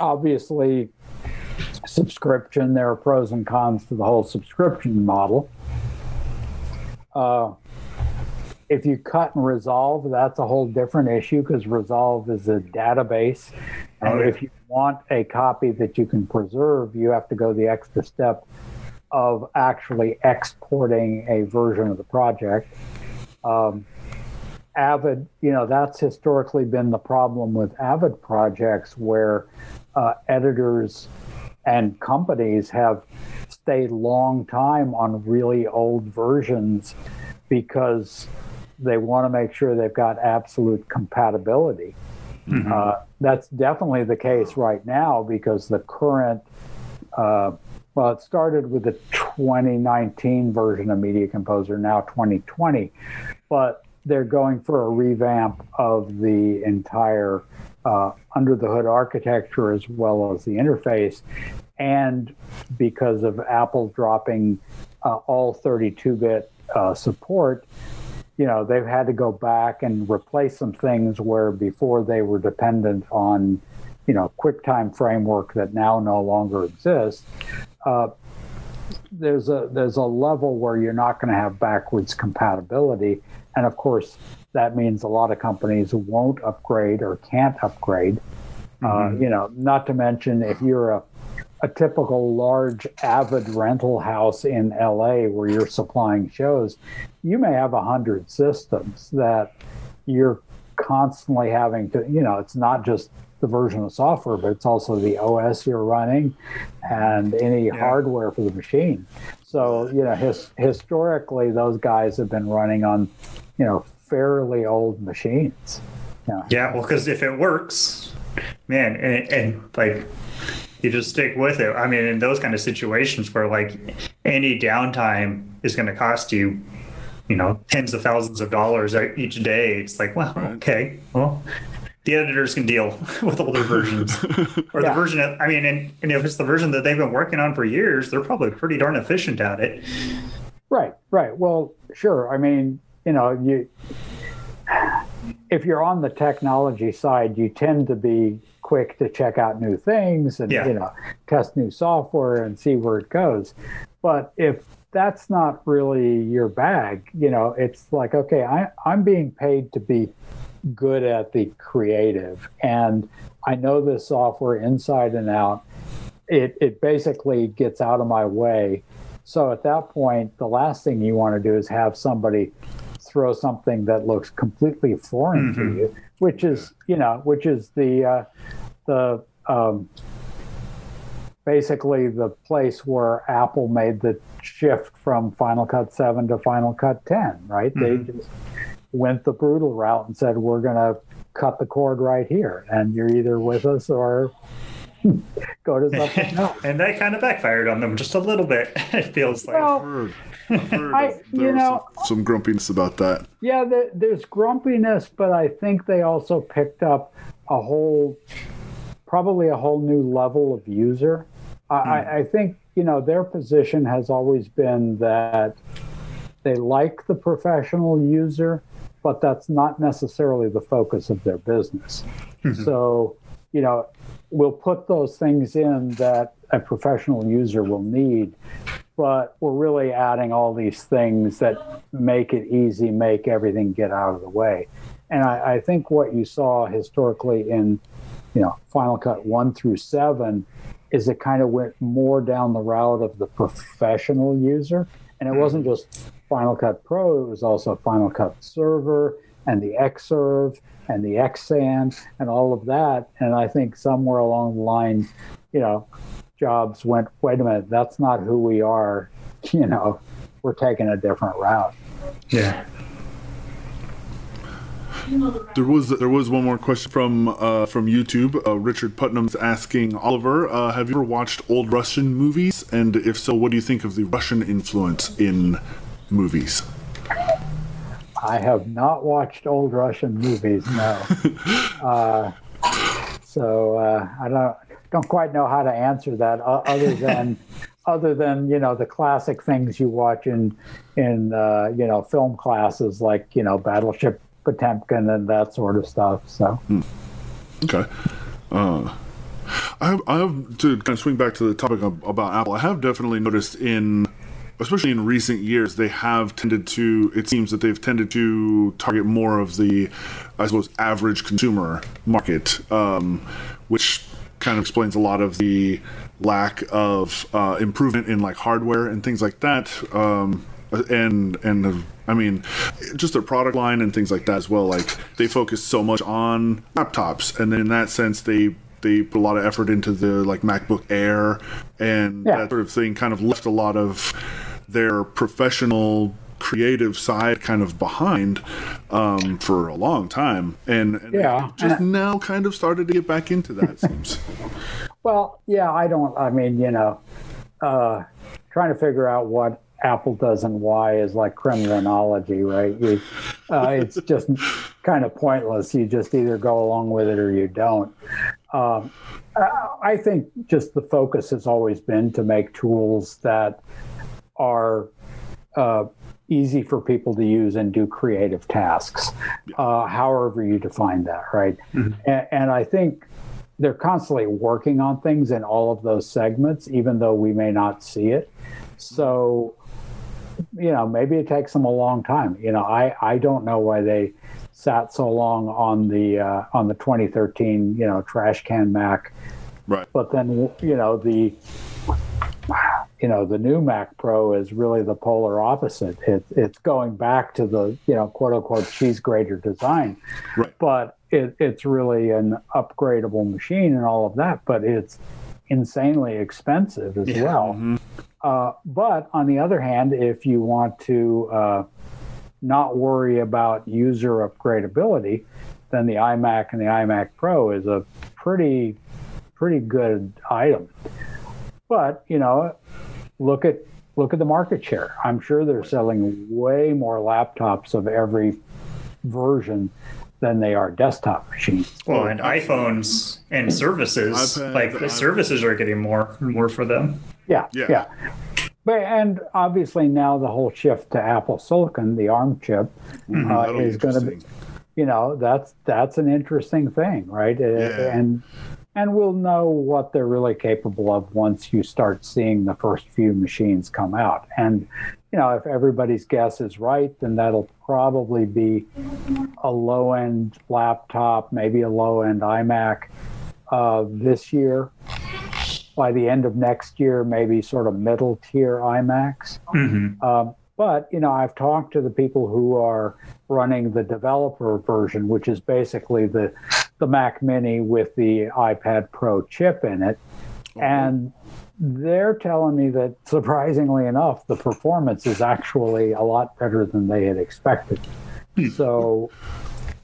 obviously, subscription, there are pros and cons to the whole subscription model. Uh, if you cut and resolve, that's a whole different issue because resolve is a database. And if you want a copy that you can preserve, you have to go the extra step of actually exporting a version of the project. Um, Avid, you know, that's historically been the problem with Avid projects where uh, editors and companies have stayed long time on really old versions because they want to make sure they've got absolute compatibility. Mm-hmm. Uh, that's definitely the case right now because the current, uh, well, it started with the 2019 version of Media Composer, now 2020, but they're going for a revamp of the entire uh, under the hood architecture as well as the interface. And because of Apple dropping uh, all 32 bit uh, support, you know, they've had to go back and replace some things where before they were dependent on, you know, QuickTime framework that now no longer exists. Uh, there's a there's a level where you're not going to have backwards compatibility, and of course that means a lot of companies won't upgrade or can't upgrade. Uh, mm-hmm. Uh, you know, not to mention if you're a a typical large avid rental house in LA where you're supplying shows, you may have a hundred systems that you're constantly having to, you know, it's not just the version of software, but it's also the OS you're running and any yeah. hardware for the machine. So, you know, his, historically, those guys have been running on, you know, fairly old machines. Yeah, yeah well, because if it works, man, and, and like you just stick with it. I mean, in those kind of situations where like any downtime is going to cost you, you know, tens of thousands of dollars each day, it's like, well, okay, well, the editors can deal (laughs) with older versions (laughs) or yeah. the version. Of, I mean, and, and if it's the version that they've been working on for years, they're probably pretty darn efficient at it. Right, right. Well, sure. I mean, you know, you if you're on the technology side, you tend to be quick to check out new things and yeah. you know test new software and see where it goes. But if that's not really your bag, you know, it's like okay, I, I'm being paid to be good at the creative, and I know this software inside and out. It it basically gets out of my way. So at that point, the last thing you want to do is have somebody throw something that looks completely foreign mm-hmm. to you, which is you know which is the uh, the um, basically the place where Apple made the shift from Final Cut 7 to Final Cut 10, right? Mm-hmm. They just went the brutal route and said, we're going to cut the cord right here, and you're either with us or (laughs) go to something (laughs) else. and that kind of backfired on them just a little bit, (laughs) it feels like. Well, I, you know, some, some, grumpiness about that. Yeah, the, there's grumpiness, but I think they also picked up a whole, probably a whole new level of user. I, hmm. I, I think you know their position has always been that they like the professional user, but that's not necessarily the focus of their business. Mm-hmm. So, you know, we'll put those things in that a professional user will need, but we're really adding all these things that make it easy, make everything get out of the way. And I, I think what you saw historically in, you know, Final Cut one through seven is it kind of went more down the route of the professional user. And it hmm. wasn't just Final Cut Pro, it was also Final Cut Server and the Xserve and the Xsan and all of that. And I think somewhere along the line, you know, jobs went, wait a minute, that's not who we are. (laughs) You know, we're taking a different route. Yeah. There was there was one more question from uh, from YouTube. Uh, Richard Putnam's asking Oliver, uh, "Have you ever watched old Russian movies? And if so, what do you think of the Russian influence in movies?" I have not watched old Russian movies. No. (laughs) Uh, so uh, I don't don't quite know how to answer that uh, other (laughs) than other than you know the classic things you watch in in uh, you know film classes like you know Battleship Potemkin and that sort of stuff. So hmm. okay. Uh, I have, I have to kind of swing back to the topic of, about Apple. I have definitely noticed in especially in recent years, they have tended to, it seems that they've tended to target more of the, I suppose, average consumer market, um, which kind of explains a lot of the lack of uh, improvement in like hardware and things like that. Um, and and uh, I mean, just their product line and things like that as well. Like they focus so much on laptops, and in that sense, they they put a lot of effort into the like MacBook Air and yeah. that sort of thing. Kind of left a lot of their professional creative side kind of behind um, for a long time, and, and Yeah. just now kind of started to get back into that. It seems. (laughs) Well, yeah, I don't. I mean, you know, uh, trying to figure out what Apple does and why is like criminology, right? You, uh, it's just kind of pointless. You just either go along with it or you don't. Um, I- I think just the focus has always been to make tools that are uh, easy for people to use and do creative tasks, uh, however you define that, right? And, and I think they're constantly working on things in all of those segments, even though we may not see it. So, you know, maybe it takes them a long time. You know, I, I don't know why they sat so long on the uh, on the 2013 you know trash can Mac, Right. but then you know the you know the new Mac Pro is really the polar opposite. It, it's going back to the you know quote unquote cheese grater design, Right. but it, it's really an upgradable machine and all of that. But it's insanely expensive as well. Uh, but on the other hand, if you want to uh, not worry about user upgradability, then the iMac and the iMac Pro is a pretty pretty good item. But you know, look at look at the market share. I'm sure they're selling way more laptops of every version than they are desktop machines. Well, and iPhones and services, iPad, like the iPad. services are getting more more for them. Yeah, Yeah. yeah. But and obviously now the whole shift to Apple Silicon, the ARM chip, uh, That'll be is going to be, you know, that's that's an interesting thing, right? Uh, Yeah. And and we'll know what they're really capable of once you start seeing the first few machines come out. And you know, if everybody's guess is right, then that'll probably be a low end laptop, maybe a low end iMac uh, this year. By the end of next year, maybe sort of middle tier iMacs. hmm Um, but you know, I've talked to the people who are running the developer version, which is basically the the Mac Mini with the iPad Pro chip in it, and they're telling me that surprisingly enough, the performance is actually a lot better than they had expected. So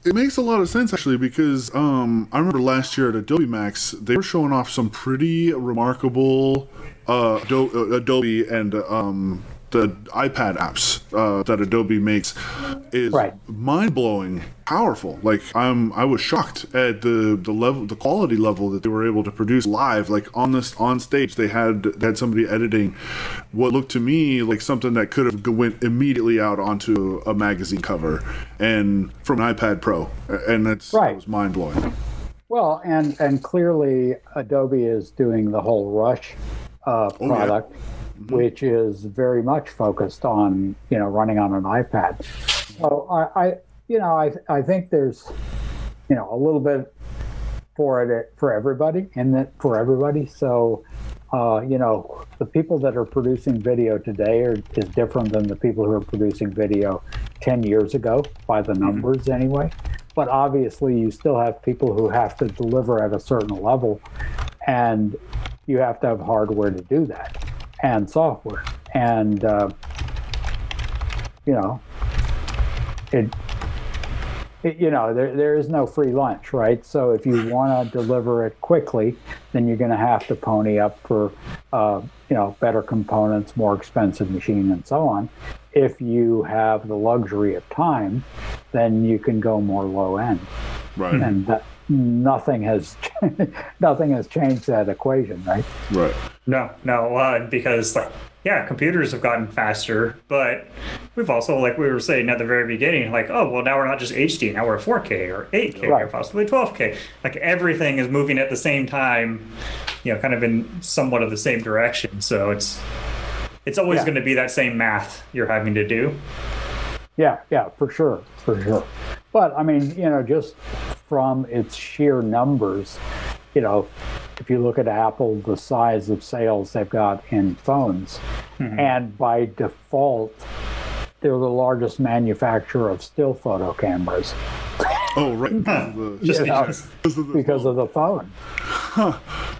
It makes a lot of sense actually because um, I remember last year at Adobe Max they were showing off some pretty remarkable uh, uh, Adobe and um, the iPad apps uh, that Adobe makes is Right. mind blowing, powerful. Like I'm, I was shocked at the the level, the quality level that they were able to produce live. Like on this on stage, they had they had somebody editing what looked to me like something that could have went immediately out onto a magazine cover and from an iPad Pro, and that's Right. that was mind blowing. Well, and and clearly Adobe is doing the whole Rush uh, yeah. Product, which is very much focused on you know running on an iPad. So I, I you know I I think there's you know a little bit for it for everybody in it for everybody. So. Uh, you know, the people that are producing video today are, is different than the people who are producing video 10 years ago by the numbers anyway. But obviously, you still have people who have to deliver at a certain level, and you have to have hardware to do that and software. And, uh, you know, it, it, you know, there, there is no free lunch, right? So if you want to deliver it quickly, then you're going to have to pony up for, uh, you know, better components, more expensive machine, and so on. If you have the luxury of time, then you can go more low end, Right, and that, nothing has (laughs) nothing has changed that equation, right? right. No, no, uh, because like yeah, computers have gotten faster, but we've also like we were saying at the very beginning, like oh well now we're not just HD, now we're 4K or 8K or possibly 12K. Like everything is moving at the same time, you know, kind of in somewhat of the same direction. So it's it's always Yeah. going to be that same math you're having to do. Yeah, yeah, for sure, for sure. But I mean, you know, just from its sheer numbers, you know, if you look at Apple, the size of sales they've got in phones, mm-hmm. and by default, they're the largest manufacturer of still photo cameras Oh, right. (laughs) because of the- Just You know, because, because of the because of the phone. (laughs)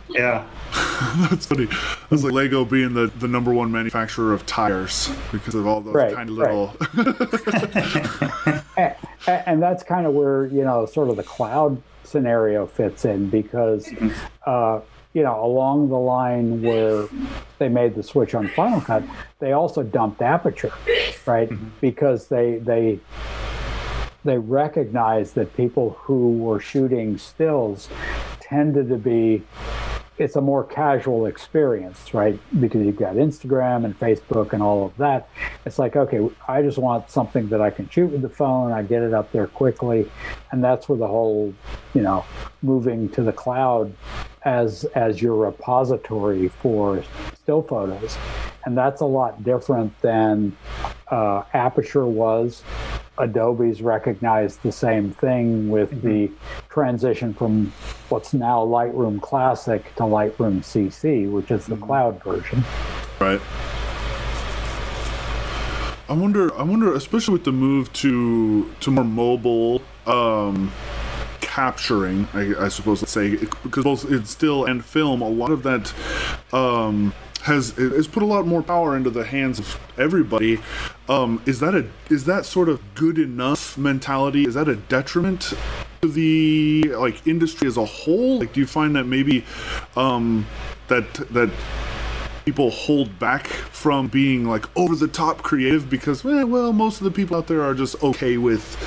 yeah. (laughs) That's funny. That's like Lego being the, the number one manufacturer of tires because of all those Right, tiny right. little. and, and that's kind of where you know sort of the cloud scenario fits in because uh, you know along the line where they made the switch on Final Cut, they also dumped Aperture, right? Because they they they recognized that people who were shooting stills tended to be it's a more casual experience, right? Because you've got Instagram and Facebook and all of that. It's like, okay, I just want something that I can shoot with the phone. I get it up there quickly, and that's where the whole, you know, moving to the cloud as as your repository for still photos, and that's a lot different than uh, Aperture was. Adobe's recognized the same thing with the transition from what's now Lightroom Classic to Lightroom CC, which is the cloud version. Right. I wonder. I wonder, especially with the move to to more mobile um, capturing. I, I suppose let's say because both it's still and film. A lot of that um, has has put a lot more power into the hands of everybody. Um, is that a is that sort of good enough mentality? Is that a detriment to the like industry as a whole? Like, do you find that maybe um, that that people hold back from being like over the top creative because eh, well most of the people out there are just okay with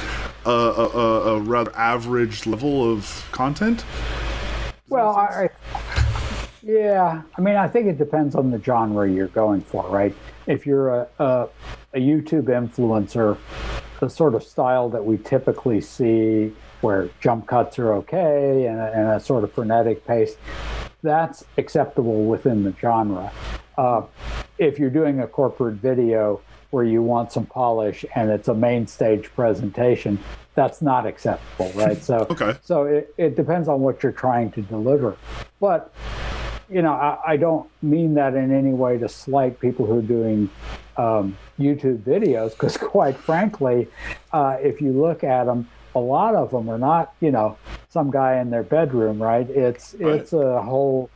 a, a, a, a rather average level of content Well, I, I- yeah, I mean, I think it depends on the genre you're going for, right? If you're a, a, a YouTube influencer, the sort of style that we typically see where jump cuts are okay and a, and a sort of frenetic pace, that's acceptable within the genre. Uh, if you're doing a corporate video where you want some polish and it's a main stage presentation, that's not acceptable, right? So, (laughs) Okay. so it, it depends on what you're trying to deliver. But, you know, I, I don't mean that in any way to slight people who are doing um, YouTube videos, because (laughs) quite frankly, uh, if you look at them, a lot of them are not, you know, some guy in their bedroom, right? It's Right. it's a whole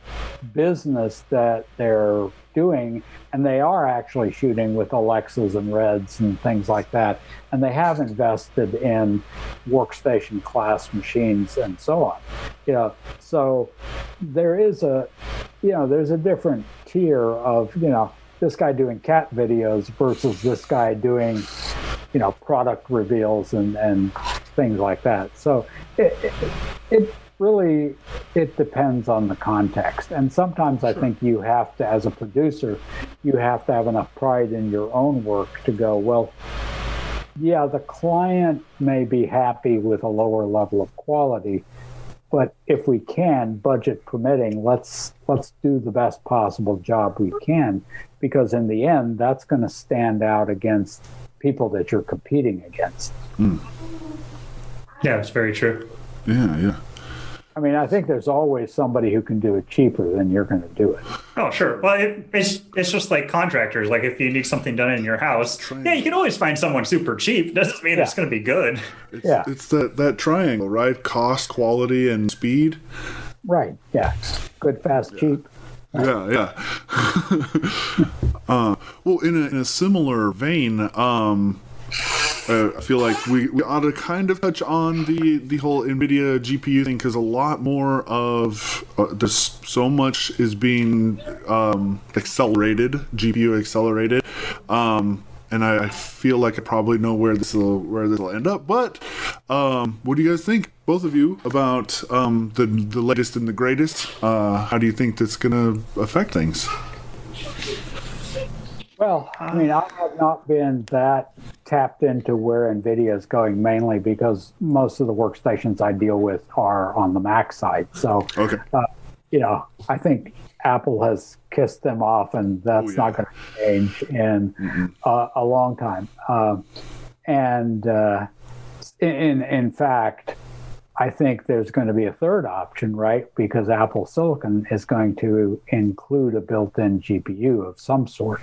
business that they're doing, and they are actually shooting with Alexas and Reds and things like that, and they have invested in workstation class machines and so on. You know, so there is a, you know, there's a different tier of, you know, this guy doing cat videos versus this guy doing you know product reveals and and things like that. So it, it, it really it depends on the context. And sometimes i think you have to as a producer you have to have enough pride in your own work to go well yeah the client may be happy with a lower level of quality but if we can budget permitting let's let's do the best possible job we can because in the end that's going to stand out against people that you're competing against. Hmm. Yeah, it's very true. yeah yeah i mean i think there's always somebody who can do it cheaper than you're going to do it Oh, sure. Well, it, it's it's just like contractors. Like if you need something done in your house, yeah, you can always find someone super cheap. (laughs) Doesn't mean it's going to be good. it's, Yeah. it's that that triangle right cost quality and speed right yeah good fast cheap yeah yeah (laughs) uh, well in a, in a similar vein um uh, I feel like we, we ought to kind of touch on the, the whole NVIDIA GPU thing because a lot more of uh, so much is being um, accelerated, GPU accelerated, um, and I, I feel like I probably know where this will where this will end up. But um, what do you guys think, both of you, about um, the the latest and the greatest? Uh, how do you think that's to affect things? Well, I mean, I have not been that tapped into where NVIDIA is going mainly because most of the workstations I deal with are on the Mac side. So, Okay. you know, I think Apple has kissed them off, and that's Oh, yeah. not going to change in uh, a long time. Um, and uh, in in fact, I think there's going to be a third option, right? Because Apple Silicon is going to include a built-in GPU of some sort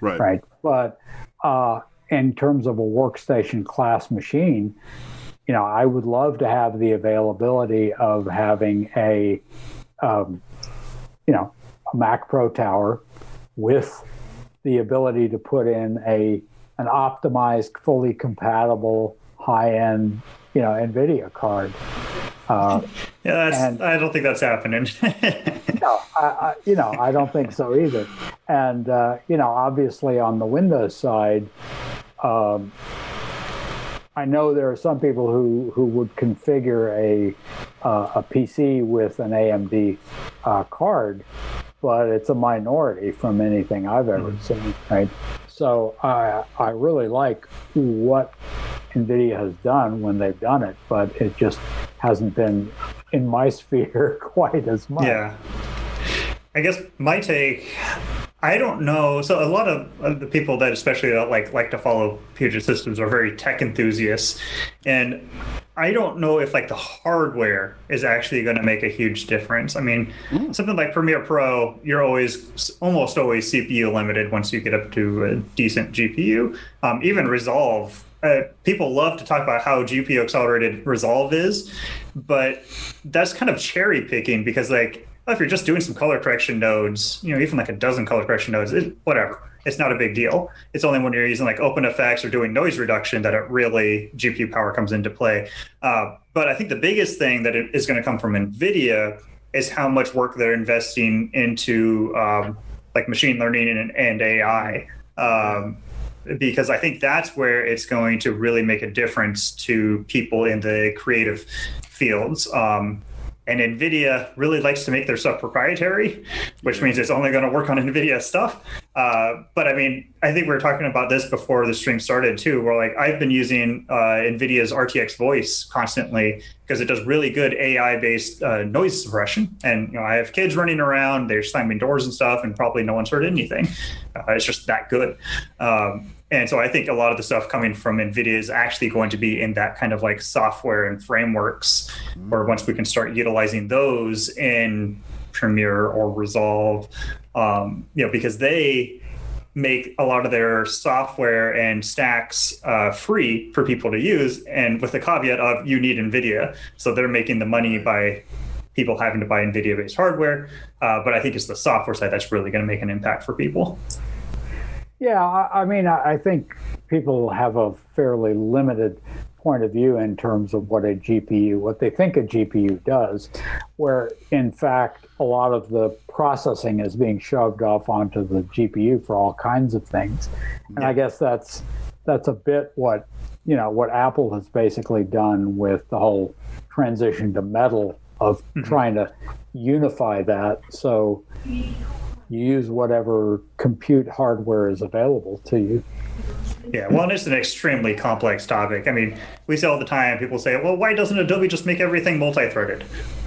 Right. right? But uh, in terms of a workstation class machine, you know, I would love to have the availability of having a, um, you know, a Mac Pro Tower with the ability to put in a an optimized, fully compatible, high end, you know, NVIDIA card. Uh, yeah, that's, and, I don't think that's happening. (laughs) no, I, I, you know, I don't think so either. And uh, you know, obviously on the Windows side, um, I know there are some people who, who would configure a uh, a PC with an AMD uh, card, but it's a minority from anything I've ever mm-hmm. seen. Right, so I I really like what NVIDIA has done when they've done it, but it just hasn't been in my (laughs) sphere quite as much. Yeah. I guess my take I don't know. So a lot of, the people that especially like like to follow Puget Systems are very tech enthusiasts, and I don't know if like the hardware is actually going to make a huge difference. I mean, mm. something like Premiere Pro, you're always almost always CPU limited once you get up to a decent GPU. Um, even Resolve, uh, people love to talk about how GPU accelerated Resolve is, but that's kind of cherry picking because like well, if you're just doing some color correction nodes, you know, even like a dozen color correction nodes, it, whatever, it's not a big deal. It's only when you're using like OpenFX or doing noise reduction that it really GPU power comes into play. Uh, but I think the biggest thing that is going to come from NVIDIA is how much work they're investing into um, like machine learning and, and AI. Um, because I think that's where it's going to really make a difference to people in the creative fields. Um, and NVIDIA really likes to make their stuff proprietary, which means it's only going to work on (laughs) NVIDIA stuff. Uh, but I mean, I think we were talking about this before the stream started too, where like I've been using uh, NVIDIA's RTX voice constantly because it does really good AI based uh, noise suppression. And, you know, I have kids running around, they're slamming doors and stuff, and probably no one's heard anything. Uh, it's just that good. Um, and so I think a lot of the stuff coming from NVIDIA is actually going to be in that kind of like software and frameworks, mm-hmm. where once we can start utilizing those in Premiere or Resolve, um, you know, because they make a lot of their software and stacks uh, free for people to use, and with the caveat of you need NVIDIA. So they're making the money by people having to buy NVIDIA based hardware. Uh, but I think it's the software side that's really going to make an impact for people. Yeah, I, I mean, I, I think people have a fairly limited point of view in terms of what a GPU, what they think a GPU does, where in fact a lot of the processing is being shoved off onto the GPU for all kinds of things. And I guess that's that's a bit what you know what Apple has basically done with the whole transition to metal of mm-hmm. trying to unify that. So you use whatever compute hardware is available to you. Yeah, well, it's an extremely complex topic. I mean, we say all the time, people say, well, why doesn't Adobe just make everything multi threaded?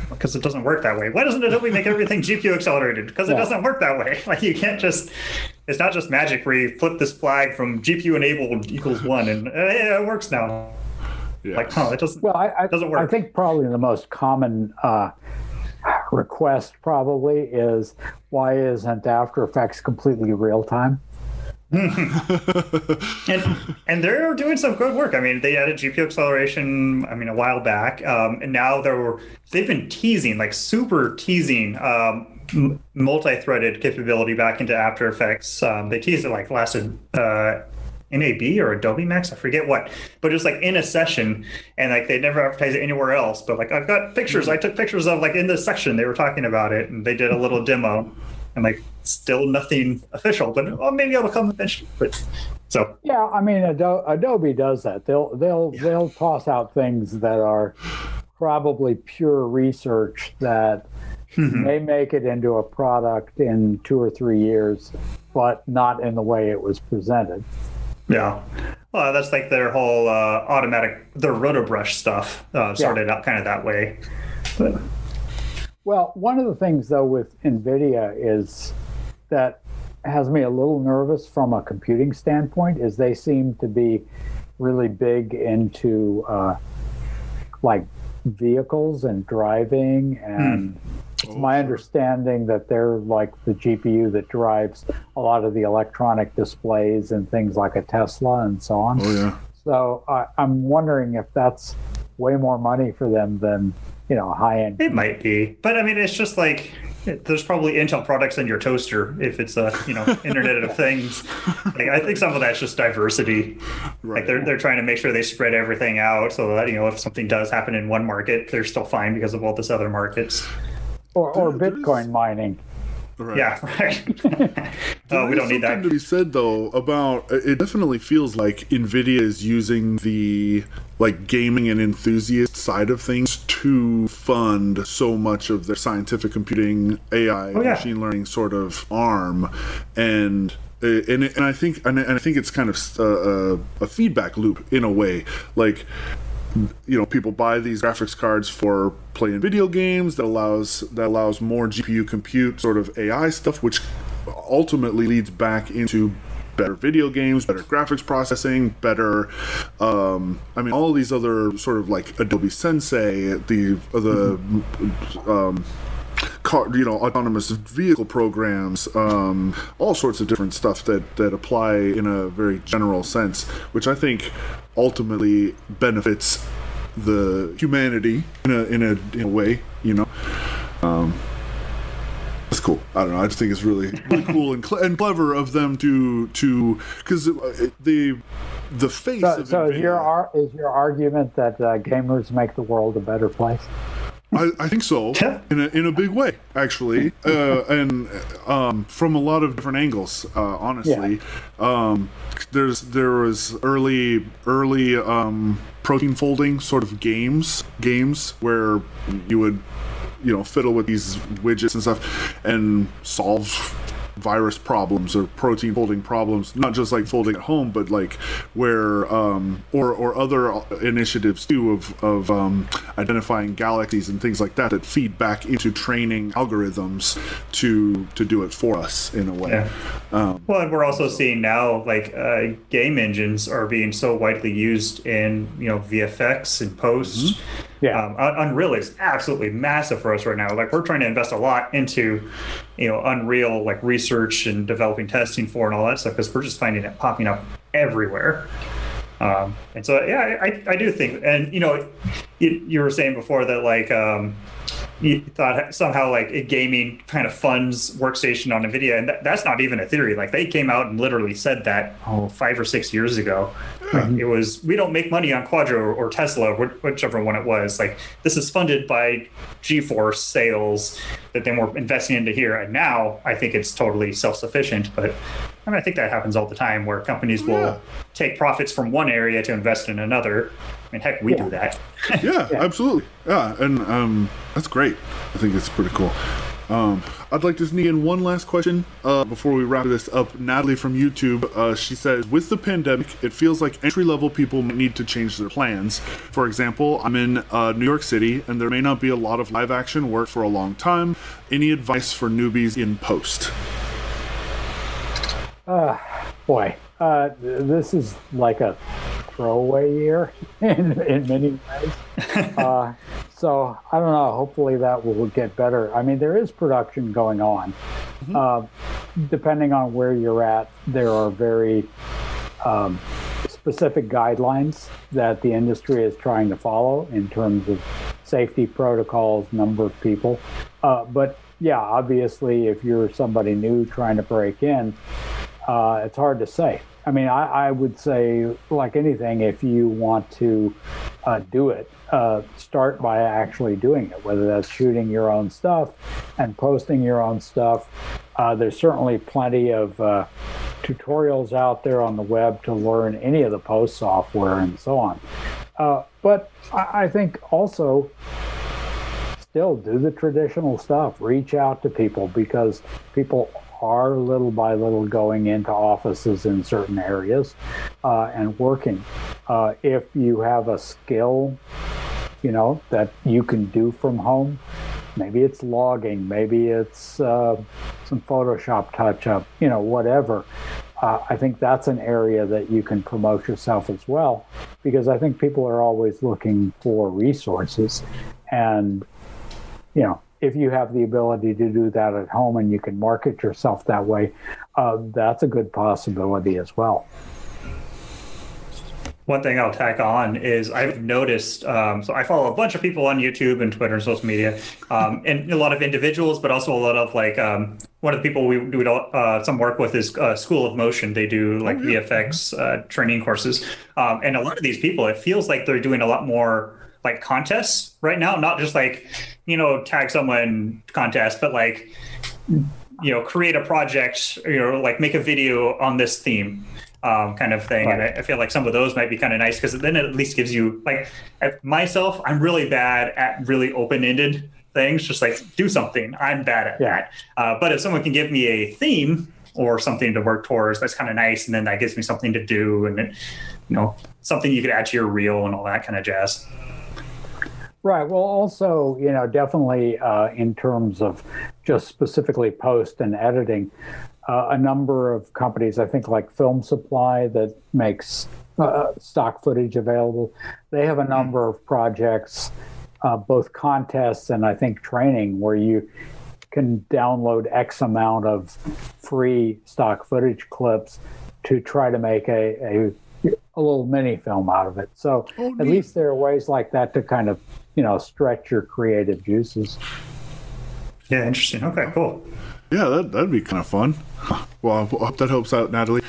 Because it doesn't work that way. Why doesn't Adobe make everything GPU accelerated? Because it yeah. doesn't work that way. (laughs) Like, you can't just, it's not just magic where you flip this flag from GPU enabled equals one and uh, yeah, it works now. Yeah. Like, oh, it doesn't, well, I, I, doesn't work. I think probably the most common uh, request probably is why isn't After Effects completely real time? (laughs) and and they're doing some good work. I mean, they added GPU acceleration. I mean, a while back, um, and now they're they've been teasing, like super teasing, um, multi-threaded capability back into After Effects. Um, they teased it like lasted uh, NAB or Adobe Max, I forget what, but it was like in a session and like they never advertised it anywhere else. But like I've got pictures, I took pictures of like in this section they were talking about it and they did a little demo and like still nothing official, but well, maybe it'll come eventually. But so yeah, I mean Adobe, Adobe does that. They'll they'll yeah. they'll toss out things that are probably pure research that mm-hmm. may make it into a product in two or three years, but not in the way it was presented. Yeah. Well, that's like their whole uh, automatic, their rotobrush stuff uh, started yeah. out kind of that way. But. Well, one of the things though with NVIDIA is that has me a little nervous from a computing standpoint is they seem to be really big into uh, like vehicles and driving and hmm. It's my understanding that they're like the GPU that drives a lot of the electronic displays and things like a Tesla and so on. Oh, yeah. So uh, I'm wondering if that's way more money for them than you know a high end. It might be, but I mean, it's just like there's probably Intel products in your toaster if it's a you know (laughs) Internet of Things. Like I think some of that's just diversity. Right. Like they're they're trying to make sure they spread everything out so that you know if something does happen in one market, they're still fine because of all this other markets. Or or Bitcoin mining. Right. Yeah, right. (laughs) oh, we don't need that. to be said though about it. Definitely feels like Nvidia is using the like gaming and enthusiast side of things to fund so much of their scientific computing, AI, oh, yeah. machine learning sort of arm, and uh, and and I think and I think it's kind of a, uh, uh, a feedback loop in a way, like you know people buy these graphics cards for playing video games that allows that allows more GPU compute sort of AI stuff which ultimately leads back into better video games, better graphics processing, better. Um, I mean, all these other sort of like Adobe Sensei, the the um, car, you know, autonomous vehicle programs, um, all sorts of different stuff that that apply in a very general sense, which I think ultimately benefits the humanity in a in a, in a way, you know. Um, that's cool. I don't know. I just think it's really really (laughs) cool and, cl- and clever of them to to because uh, the the face. So, so your is your argument that uh, gamers make the world a better place? I, I, think so in a, in a big way actually. Uh, and um, from a lot of different angles uh, honestly. Yeah. um, there's there was early early um, protein folding sort of games games where you would you know fiddle with these widgets and stuff and solve virus problems or protein folding problems, not just like folding at home, but like where um, or or other initiatives too of of um, identifying galaxies and things like that that feed back into training algorithms to to do it for us in a way. Yeah. Um, well, and we're also seeing now like uh, game engines are being so widely used in you know VFX and post. Mm-hmm. Yeah, um, Unreal is absolutely massive for us right now. Like we're trying to invest a lot into, you know, Unreal like research and developing testing for and all that stuff because we're just finding it popping up everywhere. Um, and so yeah, I, I do think, and you know, you, you were saying before that like um, you thought somehow like a gaming kind of funds workstation on nvidia and that, that's not even a theory like they came out and literally said that oh five or six years ago mm-hmm. it was we don't make money on quadro or, or tesla whichever one it was like this is funded by geforce sales that then we're investing into here and now i think it's totally self-sufficient but I mean, I think that happens all the time where companies will yeah. take profits from one area to invest in another. I mean, heck, we yeah. do that. (laughs) yeah, yeah, absolutely. Yeah, and um, that's great. I think it's pretty cool. Um, I'd like to sneak in one last question uh, before we wrap this up. Natalie from YouTube, uh, she says, with the pandemic, it feels like entry level people need to change their plans. For example, I'm in uh, New York City, and there may not be a lot of live action work for a long time. Any advice for newbies in post? Uh, boy, uh, this is like a throwaway year (laughs) in, in many ways. (laughs) Uh, so I don't know. Hopefully that will get better. I mean, there is production going on. Mm-hmm. Uh, depending on where you're at, there are very um, specific guidelines that the industry is trying to follow in terms of safety protocols, number of people. Uh, but yeah, obviously, if you're somebody new trying to break in, uh, it's hard to say. I mean, I, I, would say, like anything, if you want to uh, do it, uh, start by actually doing it, whether that's shooting your own stuff and posting your own stuff. Uh, there's certainly plenty of uh, tutorials out there on the web to learn any of the post software and so on. Uh, but I, I think also still do the traditional stuff. Reach out to people because people are little by little going into offices in certain areas uh, and working. Uh, if you have a skill, you know, that you can do from home, maybe it's logging, maybe it's uh, some Photoshop touch up, you know, whatever. Uh, I think that's an area that you can promote yourself as well, because I think people are always looking for resources. And, you know, if you have the ability to do that at home and you can market yourself that way, uh, that's a good possibility as well. one thing I'll tack on is I've noticed. Um, so I follow a bunch of people on YouTube and Twitter and social media, um, and a lot of individuals, but also a lot of like um, one of the people we do uh, some work with is uh, School of Motion. They do like oh. VFX uh, training courses, um, and a lot of these people, it feels like they're doing a lot more like contests right now, not just like you know tag someone contest, but like you know create a project, you know like make a video on this theme um, kind of thing. Right. And I, I, feel like some of those might be kind of nice because then it at least gives you like myself. I'm really bad at really open ended things. Just like do something. I'm bad at yeah. that. Uh, but if someone can give me a theme or something to work towards, that's kind of nice. And then that gives me something to do, and you know something you could add to your reel and all that kind of jazz. Right. Well, also, you know, definitely uh, in terms of just specifically post and editing, uh, a number of companies, I think like Film Supply, that makes uh, stock footage available. They have a mm-hmm. number of projects, uh, both contests and I think training, where you can download X amount of free stock footage clips to try to make a, a a little mini film out of it. So oh, at least there are ways like that to kind of, you know, stretch your creative juices. Yeah, interesting. Okay, cool. Yeah, that, that'd be kind of fun. Well, I hope that helps out, Natalie.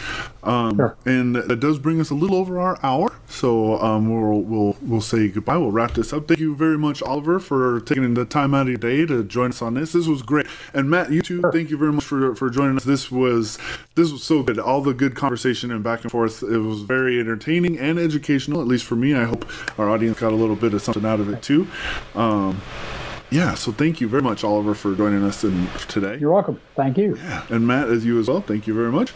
Um, sure. And that does bring us a little over our hour, so um, we'll we'll we'll say goodbye. We'll wrap this up. Thank you very much, Oliver, for taking the time out of your day to join us on this. This was great. And Matt, you too. Sure. Thank you very much for for joining us. This was this was so good. All the good conversation and back and forth. It was very entertaining and educational. At least for me. I hope our audience got a little bit of something out of it too. Um, yeah, so thank you very much, Oliver, for joining us in, today. You're welcome. Thank you. Yeah, and Matt, as you as well, thank you very much.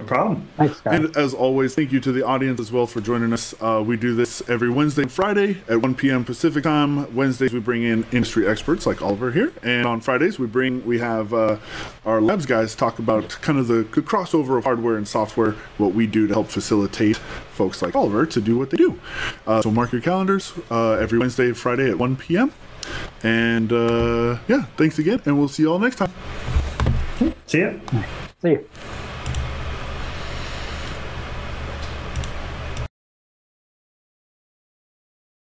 No problem. Thanks, guys. And as always, thank you to the audience as well for joining us. Uh, we do this every Wednesday and Friday at 1 p.m. Pacific time. Wednesdays we bring in industry experts like Oliver here, and on Fridays we bring we have uh, our labs guys talk about kind of the, the crossover of hardware and software, what we do to help facilitate folks like Oliver to do what they do. Uh, so mark your calendars uh, every Wednesday and Friday at 1 p.m. And uh, yeah, thanks again, and we'll see you all next time. See ya. See you.